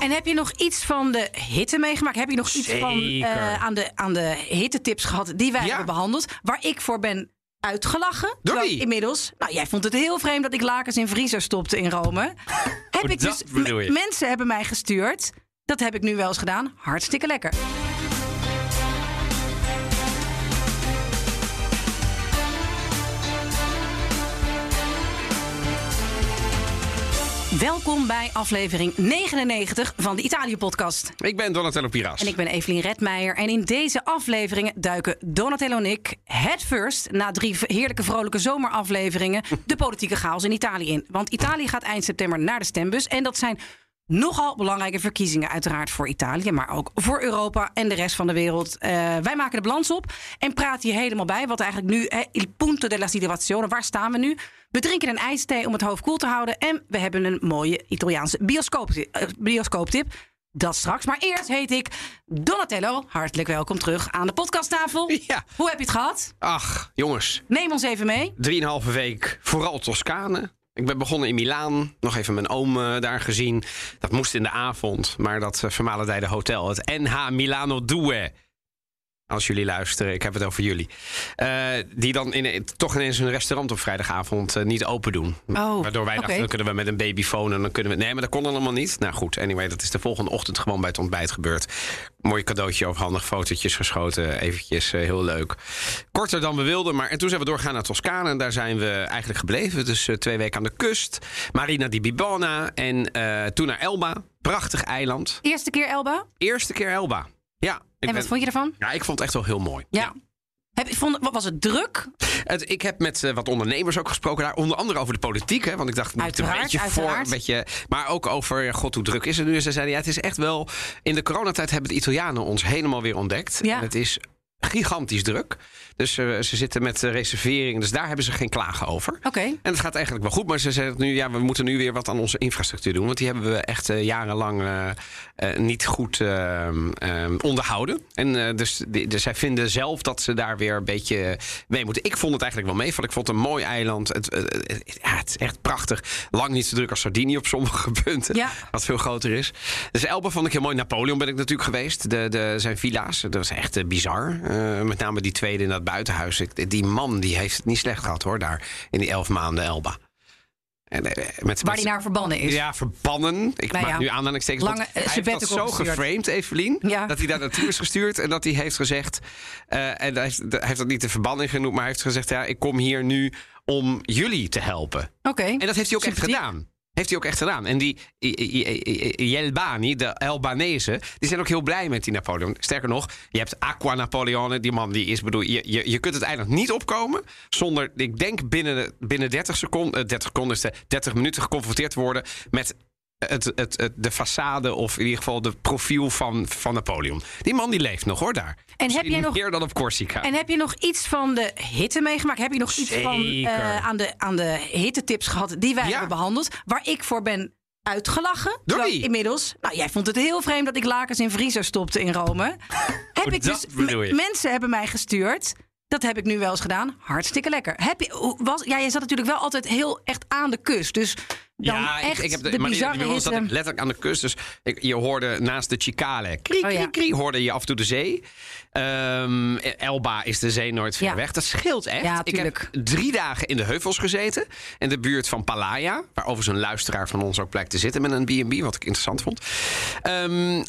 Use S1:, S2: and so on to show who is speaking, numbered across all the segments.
S1: En heb je nog iets van de hitte meegemaakt? Heb je nog iets van eh, aan, de, aan de hittetips gehad die wij
S2: Ja.
S1: hebben behandeld? Waar ik voor ben uitgelachen.
S2: Door?
S1: Inmiddels. Nou, jij vond het heel vreemd dat ik lakens in vriezer stopte in Rome. heb
S2: Oh,
S1: ik
S2: dat
S1: dus, mensen hebben mij gestuurd. Dat heb ik nu wel eens gedaan. Hartstikke lekker. Welkom bij aflevering 99 van de Italië-podcast.
S2: Ik ben Donatello Piras.
S1: En ik ben Evelien Redmeijer. En in deze afleveringen duiken Donatello en ik het first, na drie heerlijke vrolijke zomerafleveringen, de politieke chaos in Italië in. Want Italië gaat eind september naar de stembus. En dat zijn nogal belangrijke verkiezingen, uiteraard voor Italië, maar ook voor Europa en de rest van de wereld. Eh, wij maken de balans op en praten hier helemaal bij. Wat eigenlijk nu, eh, il punto della situazione, waar staan we nu? We drinken een ijsthee om het hoofd koel te houden. En we hebben een mooie Italiaanse bioscoop, eh, bioscooptip. Dat straks. Maar eerst heet ik Donatello. Hartelijk welkom terug aan de podcasttafel.
S2: Ja.
S1: Hoe heb je het gehad?
S2: Ach, jongens.
S1: Neem ons even mee.
S2: Drieënhalve week, vooral Toscane. Ik ben begonnen in Milaan. Nog even mijn oom eh, daar gezien. Dat moest in de avond. Maar dat uh, vermalendijde hotel, het NH Milano Due. Als jullie luisteren, ik heb het over jullie. Eh, die dan in, toch ineens hun restaurant op vrijdagavond eh, niet open doen.
S1: Oh,
S2: Waardoor wij dachten, dan kunnen we met een babyfoon en dan kunnen we... Nee, maar dat kon allemaal niet. Nou goed, anyway, dat is de volgende ochtend gewoon bij het ontbijt gebeurd. Mooi cadeautje overhandig, fotootjes geschoten. Eventjes eh, heel leuk. Korter dan we wilden, maar en toen zijn we doorgaan naar Toscane. En daar zijn we eigenlijk gebleven. Dus twee weken aan de kust. Marina di Bibona en toen naar Elba. Prachtig eiland.
S1: Eerste keer Elba.
S2: Eerste keer Elba. Ja. ik
S1: en wat
S2: ben-
S1: vond je ervan?
S2: ja, ik vond het echt wel heel mooi.
S1: Ja. Heb, je- vond, wat was het druk?
S2: Het, ik heb met eh, wat ondernemers ook gesproken daar. Onder andere over de politiek. Hè, want ik dacht, moet het een
S1: Uiteraard,
S2: beetje voor. Een beetje, maar ook over, ja, god, hoe druk is het nu? En ze zeiden, ja, het is echt wel... In de coronatijd hebben de Italianen ons helemaal weer ontdekt.
S1: Ja.
S2: En het is gigantisch druk. Dus eh, ze zitten met reserveringen. Dus daar hebben ze geen klagen over.
S1: Oké.
S2: En het gaat eigenlijk wel goed. Maar ze zeggen nu, ja, we moeten nu weer wat aan onze infrastructuur doen. Want die hebben we echt eh, jarenlang eh, niet goed eh, eh, onderhouden. En dus, die- dus zij vinden zelf dat ze daar weer een beetje mee moeten. Ik vond het eigenlijk wel meevallen. Ik vond het een mooi eiland. Het, het- ja, het is echt prachtig. Lang niet zo druk als Sardinië op sommige punten.
S1: Ja.
S2: Wat veel groter is. Dus Elba vond ik heel mooi. Napoleon ben ik natuurlijk geweest. De, de, zijn villa's. Dat was echt bizar. Met name die tweede in dat buitenhuis. Ik- die man die heeft het niet slecht gehad hoor. Daar in die elf maanden Elba. En, eh, met,
S1: Waar die naar verbannen is.
S2: ja, verbannen. Ik
S1: Nou
S2: maak nu aanhalingstekens.
S1: Lange,
S2: hij heeft dat zo
S1: gestuurd.
S2: geframed, Evelien.
S1: Ja.
S2: Dat hij daar naartoe is gestuurd. En dat hij heeft gezegd... eh, en hij heeft, hij heeft dat niet de verbanning genoemd. Maar hij heeft gezegd... Ja, ik kom hier nu om jullie te helpen.
S1: Oké.
S2: En dat heeft hij ook echt gedaan. Heeft hij ook echt gedaan. En die Jelbani, de Albanese, die zijn ook heel blij met die Napoleon. Sterker nog, je hebt Aqua Napoleone. Die man die is, bedoel, je, je, kunt het niet opkomen zonder, ik denk binnen, binnen 30 seconden, eh, 30 seconden is de 30 minuten geconfronteerd te worden met het, het, het, de façade of in ieder geval de profiel van, van Napoleon. Die man die leeft nog hoor daar.
S1: heb
S2: Misschien
S1: jij nog-
S2: meer dan op Corsica.
S1: En heb je nog iets van de hitte meegemaakt? Heb je nog iets van eh, aan, de, aan de hittetips gehad die wij
S2: Ja.
S1: hebben behandeld? Waar ik voor ben uitgelachen.
S2: Wie?
S1: Inmiddels. Nou, jij vond het heel vreemd dat ik lakens in vriezer stopte in Rome. heb ik dus,
S2: je.
S1: mensen hebben mij gestuurd. Dat heb ik nu wel eens gedaan. Hartstikke lekker. Heb je, was, ja, je zat natuurlijk wel altijd heel echt aan de kust. Dus dan
S2: ja,
S1: echt
S2: ik, ik heb
S1: de,
S2: de, maar
S1: bizarre
S2: inmiddels zat ik letterlijk aan de kust. Dus ik, je hoorde naast de Cicale, krie,
S1: Oh,
S2: krie, hoorde je af en toe de zee. Ehm, Elba is de zee nooit ver
S1: Ja.
S2: weg. Dat scheelt echt.
S1: Ja,
S2: ik heb drie dagen in de heuvels gezeten. In de buurt van Palaya. Waar overigens een luisteraar van ons ook blijkt te zitten met een B&B. Wat ik interessant vond. Ehm,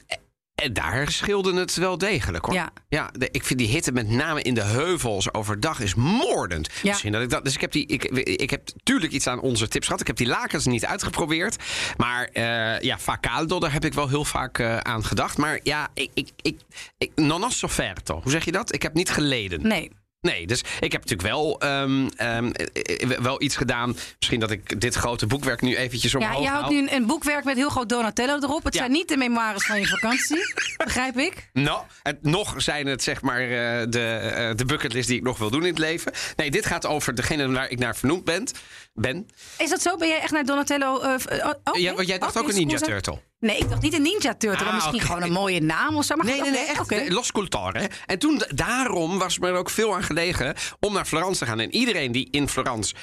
S2: en daar scheelde het wel degelijk hoor.
S1: Ja.
S2: Ja, de- ik vind die hitte met name in de heuvels overdag is moordend.
S1: Ja.
S2: Misschien dat ik dat. Dus ik heb die. Ik, ik heb tuurlijk iets aan onze tips gehad. Ik heb die lakens niet uitgeprobeerd. Maar eh ja, Facaldo, daar heb ik wel heel vaak eh, aan gedacht. Maar ja, ik, ik, ik, ik. Non ho sofferto. Hoe zeg je dat? Ik heb niet geleden.
S1: Nee.
S2: Nee, dus ik heb natuurlijk wel, ehm, ehm, eh, eh, wel iets gedaan. Misschien dat ik dit grote boekwerk nu eventjes omhoog
S1: Ja, je houdt nu een, een boekwerk met heel groot Donatello erop. Het
S2: Ja.
S1: zijn niet de memoires van je vakantie. begrijp ik?
S2: Nou, het, nog zijn het zeg maar eh, de, de bucketlist die ik nog wil doen in het leven. Nee, dit gaat over degene waar ik naar vernoemd ben. ben.
S1: Is dat zo? Ben jij echt naar Donatello? oh, oké.
S2: Ja, want jij dacht
S1: Oké,
S2: ook een Ninja. Turtle.
S1: Nee, ik dacht niet een Ninja Turtle.
S2: Ah,
S1: misschien gewoon een mooie naam of zo. Maar
S2: Nee, nee, nee, echt. de Los Cultore. En toen, daarom was me er ook veel aan gelegen om naar Florence te gaan. En iedereen die in Florence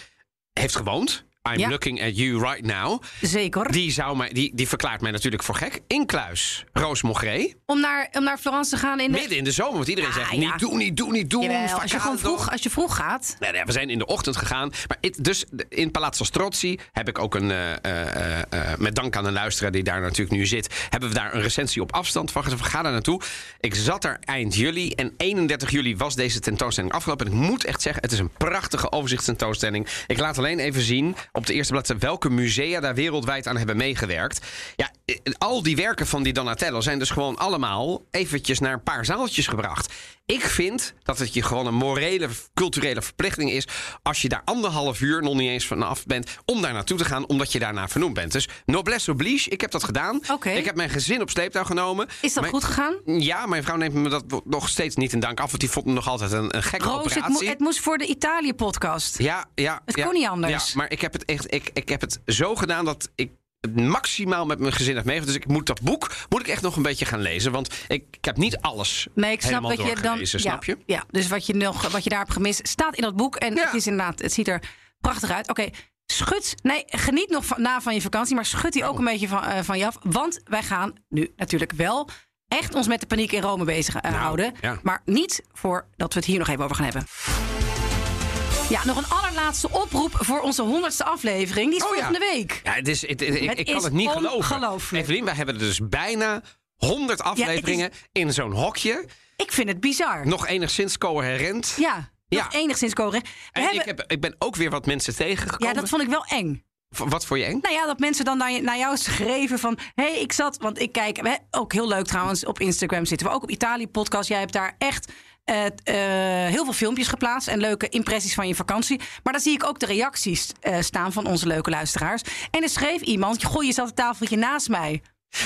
S2: heeft gewoond, I'm
S1: Ja.
S2: looking at you right now.
S1: Zeker.
S2: Die, zou mij, die, die verklaart mij natuurlijk voor gek. Inkluis Roos Mogré.
S1: Om naar, om naar Florence te gaan in de...
S2: Midden in de zomer. Want iedereen
S1: Ja,
S2: zegt,
S1: ja.
S2: niet doen, niet doen, niet doen.
S1: Jawel, als je gewoon vroeg, als je vroeg gaat.
S2: Nou ja, we zijn in de ochtend gegaan. Maar dus in Palazzo Strozzi heb ik ook een. eh, eh, eh, met dank aan een luisteraar die daar natuurlijk nu zit. Hebben we daar een recensie op afstand van. Ga daar naartoe. Ik zat er eind juli. En 31 juli was deze tentoonstelling afgelopen. En ik moet echt zeggen, het is een prachtige overzichtstentoonstelling. Ik laat alleen even zien op de eerste bladzijde welke musea daar wereldwijd aan hebben meegewerkt. Ja, eh, al die werken van die Donatello zijn dus gewoon allemaal eventjes naar een paar zaaltjes gebracht. Ik vind dat het je gewoon een morele, culturele verplichting is. als je daar anderhalf uur nog niet eens vanaf bent. om daar naartoe te gaan, omdat je daarna vernoemd bent. Dus noblesse oblige, ik heb dat gedaan.
S1: Oké.
S2: Ik heb mijn gezin op sleeptouw genomen.
S1: Is dat
S2: Mijn-
S1: goed gegaan?
S2: Ja, mijn vrouw neemt me dat nog steeds niet in dank af. Want die vond me nog altijd een, een gekke
S1: Roos, het, mo-
S2: operatie.
S1: het moest voor de Italië-podcast.
S2: Ja, ja.
S1: Het
S2: ja,
S1: kon niet anders.
S2: Ja, maar ik heb het echt, ik, ik heb het zo gedaan dat ik het maximaal met mijn gezin heb meegemaakt. Dus ik moet dat boek moet ik echt nog een beetje gaan lezen. Want ik, ik heb niet alles
S1: Nee, ik snap wat je dan. ja,
S2: snap je?
S1: Ja, dus wat je, nog, wat je daar hebt gemist, staat in dat boek. En
S2: Ja.
S1: het is inderdaad, het ziet er prachtig uit. Oké, schud. Nee, geniet nog van, na van je vakantie, maar schud die ook een beetje van, eh, van je af. Want wij gaan nu natuurlijk wel echt ons met de paniek in Rome bezig eh, houden.
S2: Nou, ja.
S1: Maar niet voordat we het hier nog even over gaan hebben. Ja, nog een allerlaatste oproep voor onze honderdste aflevering. Die is
S2: Oh, ja.
S1: volgende week.
S2: Ja, het is, het, het- ik, ik kan het niet geloven. Evelien, wij hebben er dus bijna 100 afleveringen in zo'n hokje.
S1: Ik vind het bizar.
S2: Nog enigszins coherent.
S1: Ja, nog
S2: Ja.
S1: enigszins. We
S2: En
S1: hebben-
S2: ik, heb, ik ben ook weer wat mensen tegengekomen.
S1: ja, dat vond ik wel eng.
S2: Wat voor je eng?
S1: Nou ja, dat mensen dan naar, je- naar jou schreven van... hé, hey, ik zat... Want ik kijk... Ook heel leuk trouwens, op Instagram zitten we ook op Italië podcast. Jij hebt daar echt eh, heel veel filmpjes geplaatst... en leuke impressies van je vakantie. Maar dan zie ik ook de reacties eh, staan van onze leuke luisteraars. En er schreef iemand... goh, je zat het tafeltje naast mij.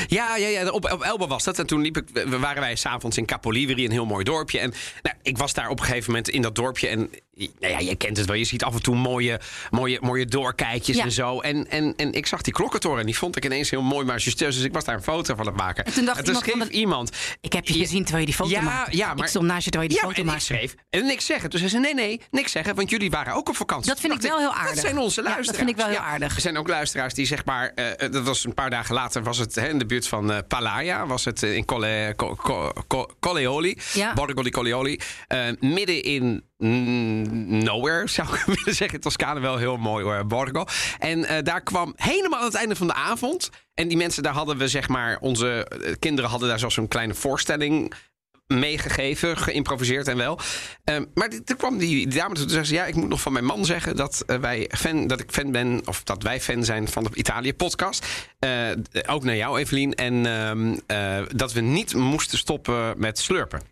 S2: Ja, ja, ja op, op Elba was dat. En toen liep ik, waren wij s'avonds in Capoliveri, een heel mooi dorpje. En nou, ik was daar op een gegeven moment in dat dorpje. En nou ja, je kent het wel. Je ziet af en toe mooie, mooie, mooie doorkijkjes
S1: Ja.
S2: en zo. En, en, en ik zag die klokkentoren. En die vond ik ineens heel mooi majestueus. Dus ik was daar een foto van het maken.
S1: En toen dacht iemand
S2: schreef
S1: van de-
S2: iemand...
S1: Ik heb je gezien terwijl je die foto
S2: ja,
S1: maakte.
S2: ja, maar-
S1: Ik stond naast je terwijl je die
S2: ja,
S1: foto
S2: ik
S1: maakte.
S2: schreef en niks zeggen. Toen zei ze, nee, nee, niks zeggen. Want jullie waren ook op vakantie.
S1: Dat vind ik wel heel aardig.
S2: Dat zijn onze
S1: Ja, dat
S2: luisteraars.
S1: vind ik wel heel aardig.
S2: Er zijn ook luisteraars die zeg maar... eh, dat was een paar dagen later was het hè, in de buurt van eh Palaya. Was het eh, in Colle, Co- Co- Co- Colleoli.
S1: Ja.
S2: Borgo di Colleoli. Eh, midden in nowhere, zou ik willen zeggen. Toscane wel heel mooi hoor, Borgo. En daar kwam helemaal aan het einde van de avond... En die mensen, daar hadden we zeg maar... Onze kinderen hadden daar een kleine voorstelling meegegeven, geïmproviseerd en wel. Ehm, maar toen kwam die, dame toe en zei ze... ja, ik moet nog van mijn man zeggen dat, eh, wij fan, dat ik fan ben... of dat wij fan zijn van de Italië-podcast. Eh, ook naar jou, Evelien. En ehm, eh, dat we niet moesten stoppen met slurpen.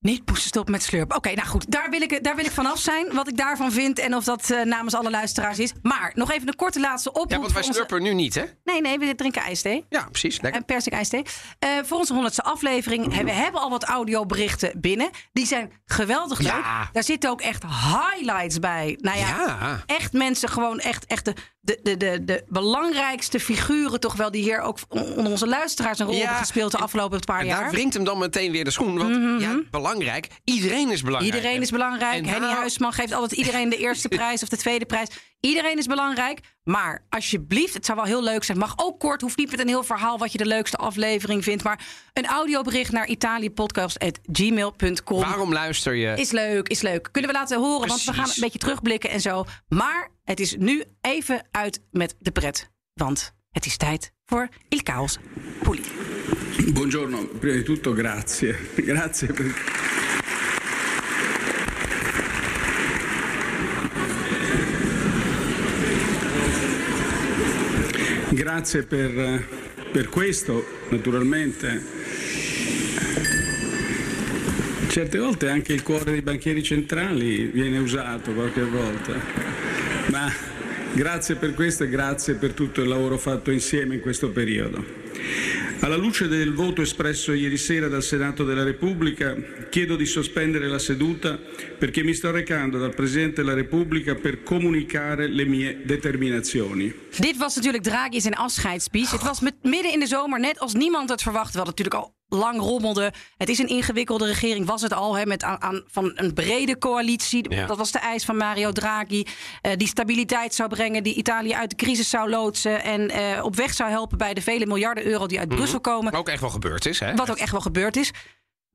S1: Niet moesten stoppen met slurpen. Oké, nou goed. Daar wil, ik, daar wil ik vanaf zijn. Wat ik daarvan vind. En of dat eh, namens alle luisteraars is. Maar nog even een korte laatste oproep.
S2: Ja, want wij
S1: onze-
S2: slurpen nu niet, hè?
S1: Nee, nee, we drinken ijsthee.
S2: Ja, precies. Lekker.
S1: En persik ijsthee. Eh, voor onze honderdste aflevering. hè, We hebben al wat audioberichten binnen. Die zijn geweldig leuk.
S2: Ja.
S1: Daar zitten ook echt highlights bij. Nou ja,
S2: Ja.
S1: echt mensen gewoon echt, echt de, de, de, de, de belangrijkste figuren toch wel... die hier ook onder onze luisteraars een rol
S2: Ja,
S1: hebben gespeeld de
S2: en-
S1: afgelopen paar
S2: En
S1: jaar.
S2: daar wringt hem dan meteen weer de schoen. Want ja, belangrijk. Iedereen is belangrijk.
S1: Iedereen is belangrijk.
S2: En
S1: Henny
S2: nou-
S1: Huisman geeft altijd iedereen de eerste prijs of de tweede prijs. Iedereen is belangrijk. Maar alsjeblieft, het zou wel heel leuk zijn. Mag ook kort, hoeft niet met een heel verhaal wat je de leukste aflevering vindt. Maar een audiobericht naar italiëpodcast.gmail.com.
S2: Waarom luister je?
S1: Is leuk, is leuk. Kunnen we laten horen, want we gaan een beetje terugblikken en zo. Maar het is nu even uit met de pret. Want het is tijd voor Il Chaos Politico.
S3: Buongiorno, prima di tutto grazie. Grazie per... Grazie per, per questo, naturalmente. Certe volte anche il cuore dei banchieri centrali viene usato qualche volta, ma grazie per questo e grazie per tutto il lavoro fatto insieme in questo periodo. Alla luce del voto espresso ieri sera dal Senato della Repubblica, chiedo di sospendere la seduta perché mi sto recando dal Presidente della Repubblica per comunicare le mie determinazioni.
S1: Dit was natuurlijk Draghi zijn afscheidsspeech. Het was midden in de zomer, net als niemand het verwachtte. We natuurlijk al lang rommelde. Het is een ingewikkelde regering, was het al, hè, met aan, aan- van een brede coalitie.
S2: Ja.
S1: Dat was de eis van Mario Draghi. eh, die stabiliteit zou brengen, die Italië uit de crisis zou loodsen... en eh, op weg zou helpen bij de vele miljarden euro die uit Brussel komen.
S2: Ook echt wel gebeurd is, hè?
S1: Wat ook echt wel gebeurd is.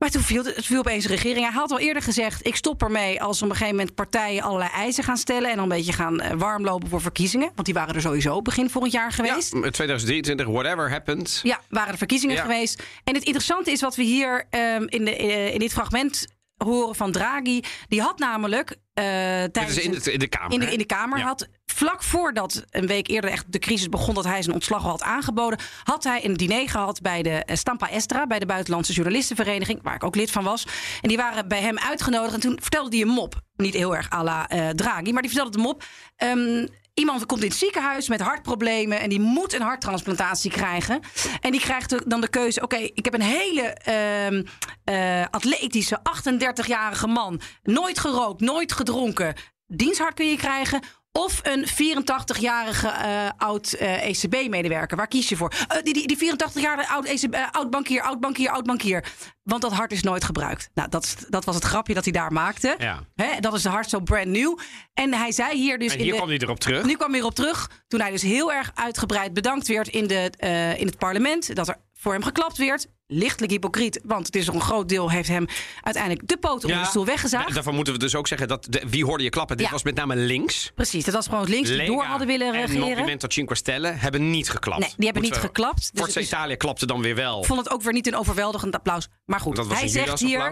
S1: Maar toen viel het viel opeens de regering. Hij had al eerder gezegd: ik stop ermee als op een gegeven moment partijen allerlei eisen gaan stellen. En dan een beetje gaan eh, warmlopen voor verkiezingen. Want die waren er sowieso begin volgend jaar geweest.
S2: Ja, 2023, whatever happens.
S1: Ja, waren er verkiezingen
S2: Ja.
S1: geweest. En het interessante is wat we hier ehm, in, de, eh, in dit fragment horen van Draghi. Die had namelijk eh tijdens
S2: in de, in de Kamer.
S1: in de,
S2: hè?
S1: in de Kamer
S2: Ja.
S1: had vlak voordat een week eerder echt de crisis begon dat hij zijn ontslag al had aangeboden, had hij een diner gehad bij de eh, Stampa Estra, bij de Buitenlandse Journalistenvereniging, waar ik ook lid van was. En die waren bij hem uitgenodigd en toen vertelde hij een mop. Niet heel erg à la eh, Draghi, maar die vertelde de mop. Ehm, Iemand komt in het ziekenhuis met hartproblemen en die moet een harttransplantatie krijgen. En die krijgt dan de keuze: oké, ik heb een hele ehm, eh, atletische 38-jarige man, nooit gerookt, nooit gedronken. Diensthart kun je krijgen. Of een 84-jarige eh, oud eh, ECB-medewerker. Waar kies je voor? Eh, die, die, die 84-jarige oud, ECB, oud bankier, oud bankier, oud bankier. Want dat hart is nooit gebruikt. Nou, dat, dat was het grapje dat hij daar maakte.
S2: Ja.
S1: Hè, dat is de hart zo brand new. En hij zei hier dus.
S2: En
S1: in
S2: hier
S1: de,
S2: kwam hij erop terug.
S1: nu kwam hij erop terug. Toen hij dus heel erg uitgebreid bedankt werd in, de, in het parlement. Dat er voor hem geklapt werd. Lichtelijk hypocriet. Want het is een groot deel heeft hem uiteindelijk de poot onder de stoel weggezaagd.
S2: da- Daarvan moeten we dus ook zeggen dat de, wie hoorde je klappen? Dit
S1: Ja.
S2: was met name links.
S1: Precies, dat was gewoon links die
S2: Lega
S1: door hadden willen
S2: En
S1: regeren.
S2: Movimento Cinque Stelle hebben niet geklapt.
S1: Nee, die hebben niet
S2: we-
S1: geklapt. Dus
S2: Forza Italië klapte dan weer wel.
S1: Ik vond het ook weer niet een overweldigend applaus. Maar goed,
S2: Dat was
S1: hij zegt hier.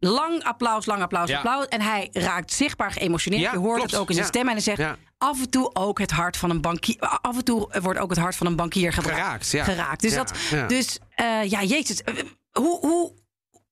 S1: Lang applaus, lang applaus,
S2: Ja.
S1: applaus. En hij raakt zichtbaar geëmotioneerd.
S2: Ja,
S1: Je hoort
S2: klopt.
S1: het ook in zijn
S2: Ja.
S1: stem. En hij zegt af en toe ook het hart van een bankier. Af en toe wordt ook het hart van een bankier
S2: Geraakt,
S1: geraakt. Dus,
S2: Ja,
S1: dat, dus eh, ja, jezus. eh, Hoe, hoe,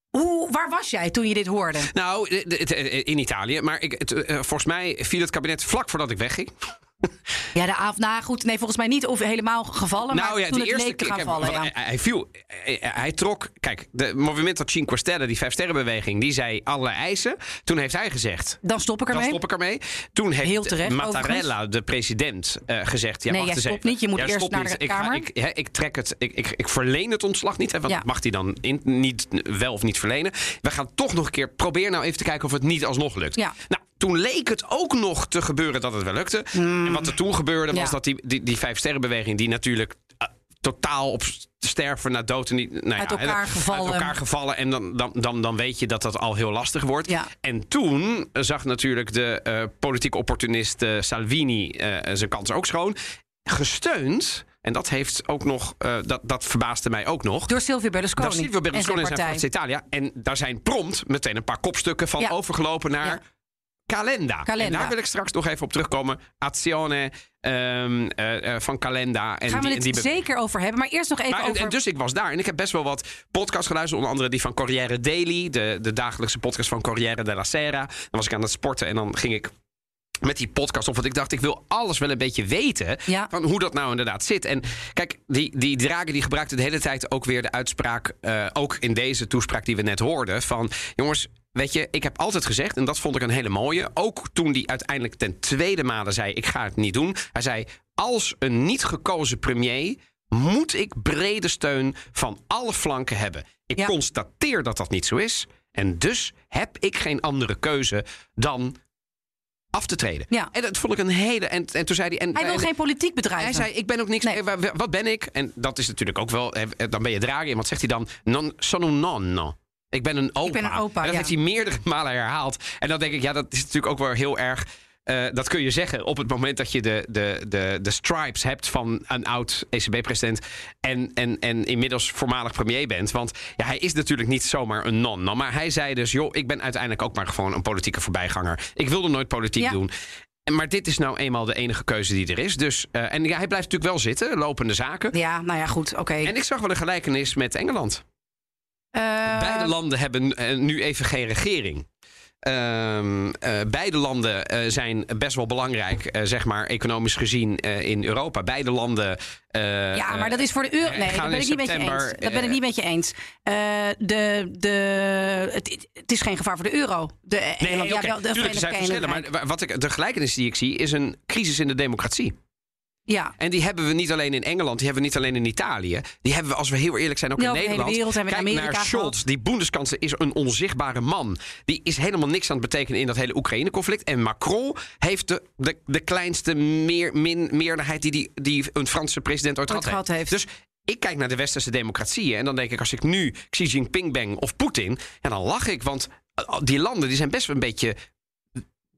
S1: hoe, waar was jij toen je dit hoorde?
S2: Nou, de- in Italië. Maar ik, het, eh, volgens mij viel het kabinet vlak voordat ik wegging.
S1: Ja, de avond. Nou goed, nee, volgens mij niet of helemaal gevallen. maar
S2: nou ja,
S1: toen
S2: de
S1: het
S2: eerste keer.
S1: gaan vallen. Ja.
S2: hij, viel. Hij, hij trok. Kijk, de Movimento Cinque Stelle, die vijf sterrenbeweging, die zei allerlei eisen. Toen heeft hij gezegd.
S1: Dan stop ik
S2: Dan
S1: ermee.
S2: stop ik ermee. Toen heeft
S1: Heel terecht,
S2: Mattarella, de president, eh, gezegd... Ja,
S1: Nee,
S2: wacht
S1: jij stopt
S2: even.
S1: niet. Je moet
S2: Ja,
S1: eerst naar de
S2: ik,
S1: Kamer.
S2: ik, ik trek het. Ik, ik, ik verleen het ontslag niet. Hè, want
S1: Ja.
S2: mag hij dan in, niet wel of niet verlenen. We gaan toch nog een keer... Probeer nou even te kijken of het niet alsnog lukt.
S1: Ja.
S2: Nou, toen leek het ook nog te gebeuren dat het wel lukte. En wat er toen gebeurde was.
S1: Ja.
S2: dat die, die, die vijf sterrenbeweging... die natuurlijk eh, totaal op sterven na dood... En die, nou ja,
S1: Uit elkaar
S2: hè,
S1: gevallen.
S2: Uit elkaar gevallen. En dan, dan, dan, dan weet je dat dat al heel lastig wordt.
S1: Ja.
S2: En toen zag natuurlijk de eh politieke opportunist eh, Salvini eh, zijn kans ook schoon. Gesteund, en dat heeft ook nog, eh, dat, dat verbaasde mij ook nog.
S1: Door Silvio Berlusconi.
S2: Daar Silvio Berlusconi en zijn
S1: partij.
S2: Forza Italia. En daar zijn prompt meteen een paar kopstukken van
S1: Ja.
S2: overgelopen naar
S1: Ja.
S2: Calenda.
S1: Calenda.
S2: En daar wil ik straks nog even op terugkomen. Azione ehm, eh, eh, van Calenda. En
S1: Gaan we
S2: die,
S1: het
S2: die be-
S1: zeker over hebben. Maar eerst nog even
S2: maar,
S1: over...
S2: en dus ik was daar en ik heb best wel wat podcasts geluisterd. Onder andere die van Corriere Daily, de, de dagelijkse podcast van Corriere della Sera. Dan was ik aan het sporten en dan ging ik met die podcast op. Want ik dacht, ik wil alles wel een beetje weten
S1: Ja.
S2: van hoe dat nou inderdaad zit. En kijk, die, die Draghi die gebruikte de hele tijd ook weer de uitspraak... eh, ook in deze toespraak die we net hoorden... van jongens, weet je, ik heb altijd gezegd... en dat vond ik een hele mooie... ook toen die uiteindelijk ten tweede male zei... ik ga het niet doen. Hij zei, als een niet gekozen premier... moet ik brede steun van alle flanken hebben. Ik
S1: Ja.
S2: constateer dat dat niet zo is... en dus heb ik geen andere keuze dan af te treden.
S1: Ja.
S2: En dat vond ik een hele. En, en toen zei hij. En,
S1: Hij wil
S2: en-
S1: geen politiek bedrijven.
S2: hij zei: Ik ben ook niks.
S1: Nee.
S2: wa- wa- Wat ben ik? En dat is natuurlijk ook wel. Dan ben je Draghi. En wat zegt hij dan? Non, sono nonno. Ik ben een opa.
S1: ben een opa,
S2: En dat
S1: ja.
S2: heeft hij meerdere malen herhaald. En dan denk ik, ja, dat is natuurlijk ook wel heel erg. eh, dat kun je zeggen op het moment dat je de, de, de, de stripes hebt van een oud ECB-president. En, en, en inmiddels voormalig premier bent. Want ja, hij is natuurlijk niet zomaar een non. Maar hij zei dus: joh, ik ben uiteindelijk ook maar gewoon een politieke voorbijganger. Ik wilde nooit politiek
S1: Ja.
S2: doen. En- Maar dit is nou eenmaal de enige keuze die er is. Dus, eh, en ja, hij blijft natuurlijk wel zitten, lopende zaken.
S1: Ja, nou ja, goed, oké.
S2: En ik zag wel een gelijkenis met Engeland.
S1: Eh,
S2: Beide landen hebben eh, nu even geen regering. Ehm, eh, beide landen zijn best wel belangrijk, zeg maar, economisch gezien in Europa. Beide landen.
S1: ja, maar dat is voor de euro. Nee, dat ben ik niet met je eens. Dat ben ik niet met je eens. De, de, het, het is geen gevaar voor de euro. De,
S2: Nee,
S1: ja, wel, de
S2: tuurlijk, er zijn verschillen. Maar wa- wat ik, de gelijkenis die ik zie is een crisis in de democratie.
S1: Ja.
S2: En die hebben we niet alleen in Engeland, die hebben we niet alleen in Italië. Die hebben we, als we heel eerlijk zijn, ook
S1: Ja,
S2: in
S1: over de hele
S2: Nederland.
S1: wereld hebben we in
S2: Kijk
S1: Amerika
S2: naar Scholz.
S1: gehad.
S2: Die Bundeskanzler is een onzichtbare man. Die is helemaal niks aan het betekenen in dat hele Oekraïne-conflict. En Macron heeft de, de, de kleinste meer, min, meerderheid die, die, die een Franse president ooit
S1: Ooit
S2: gehad heeft.
S1: heeft.
S2: Dus ik kijk naar de westerse democratieën. En dan denk ik, als ik nu Xi Jinping ben of Poetin. Ja, dan lach ik. Want eh, die landen die zijn best wel een beetje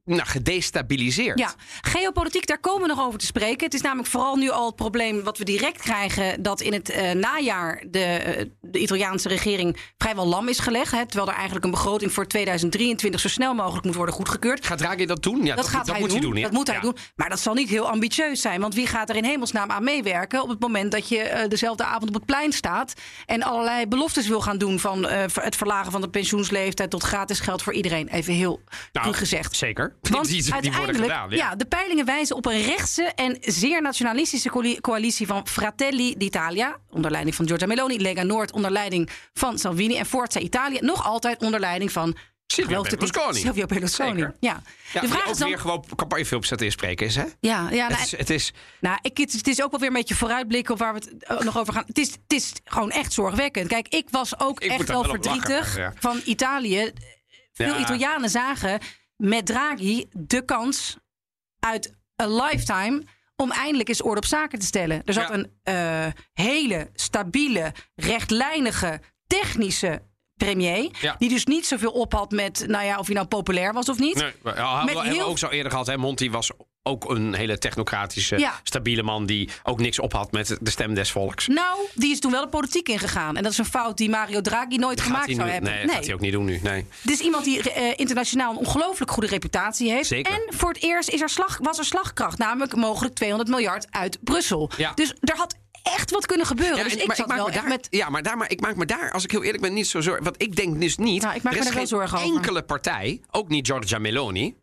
S2: nou, gedestabiliseerd.
S1: Ja, geopolitiek, daar komen we nog over te spreken. Het is namelijk vooral nu al het probleem wat we direct krijgen... dat in het eh, najaar de, eh, de Italiaanse regering vrijwel lam is gelegd. Hè, terwijl er eigenlijk een begroting voor 2023 zo snel mogelijk moet worden goedgekeurd.
S2: Gaat Draghi dat doen? Ja,
S1: Dat, gaat hij
S2: moet
S1: doen.
S2: hij doen. ja.
S1: Dat moet hij
S2: Ja.
S1: doen. Maar dat zal niet heel ambitieus zijn. Want wie gaat er in hemelsnaam aan meewerken op het moment dat je eh, dezelfde avond op het plein staat en allerlei beloftes wil gaan doen van het verlagen van de pensioensleeftijd tot gratis geld voor iedereen. Even heel
S2: Nou,
S1: cru gezegd.
S2: Zeker.
S1: Want
S2: die, die worden
S1: uiteindelijk,
S2: gedaan.
S1: ja. de peilingen wijzen op een rechtse en zeer nationalistische coali- coalitie van Fratelli d'Italia, onder leiding van Giorgia Meloni, Lega Noord onder leiding van Salvini en Forza Italia, nog altijd onder leiding van
S2: Silvio Berlusconi.
S1: Silvio Berlusconi. Ja.
S2: Ja,
S1: de vraag
S2: die
S1: is dan,
S2: ook weer gewoon campagnefilms zetten inspreken is, hè?
S1: ja, ja, nou,
S2: Het is, het is,
S1: nou, ik, het, is ook wel weer een beetje vooruitblikken op waar we het eh, nog over gaan. Het is, het is gewoon echt zorgwekkend. Kijk, ik was ook
S2: Ik
S1: echt wel
S2: lachen,
S1: verdrietig
S2: ja.
S1: van Italië. Veel. Italianen zagen met Draghi de kans uit a lifetime om eindelijk eens orde op zaken te stellen. Er zat
S2: Ja.
S1: een eh, hele stabiele, rechtlijnige, technische premier.
S2: Ja.
S1: Die dus niet zoveel op had met, nou ja, of hij nou populair was of niet.
S2: nee, ja,
S1: Met
S2: we
S1: heel-
S2: ook zo eerder gehad. Hè? Monti was ook een hele technocratische,
S1: Ja.
S2: stabiele man... die ook niks op had met de stem des volks.
S1: Nou, die is toen wel de politiek ingegaan. En dat is een fout die Mario Draghi nooit gemaakt zou
S2: nu-
S1: hebben.
S2: Nee, dat gaat hij ook niet doen nu. Nee.
S1: Dit is iemand die eh, internationaal een ongelooflijk goede reputatie heeft.
S2: Zeker.
S1: En voor het eerst is er slag, was er slagkracht, namelijk mogelijk 200 miljard uit Brussel.
S2: Ja.
S1: Dus er had echt wat kunnen gebeuren.
S2: Ja,
S1: dus ik
S2: maar
S1: zat
S2: maak
S1: wel
S2: me daar,
S1: met...
S2: ja, maar, daar, maar ik maak me daar, als ik heel eerlijk ben, niet zo zorgen. Want ik denk dus niet.
S1: Nou, ik maak
S2: er
S1: me daar wel
S2: geen
S1: zorgen over.
S2: enkele partij, ook niet Giorgia Meloni.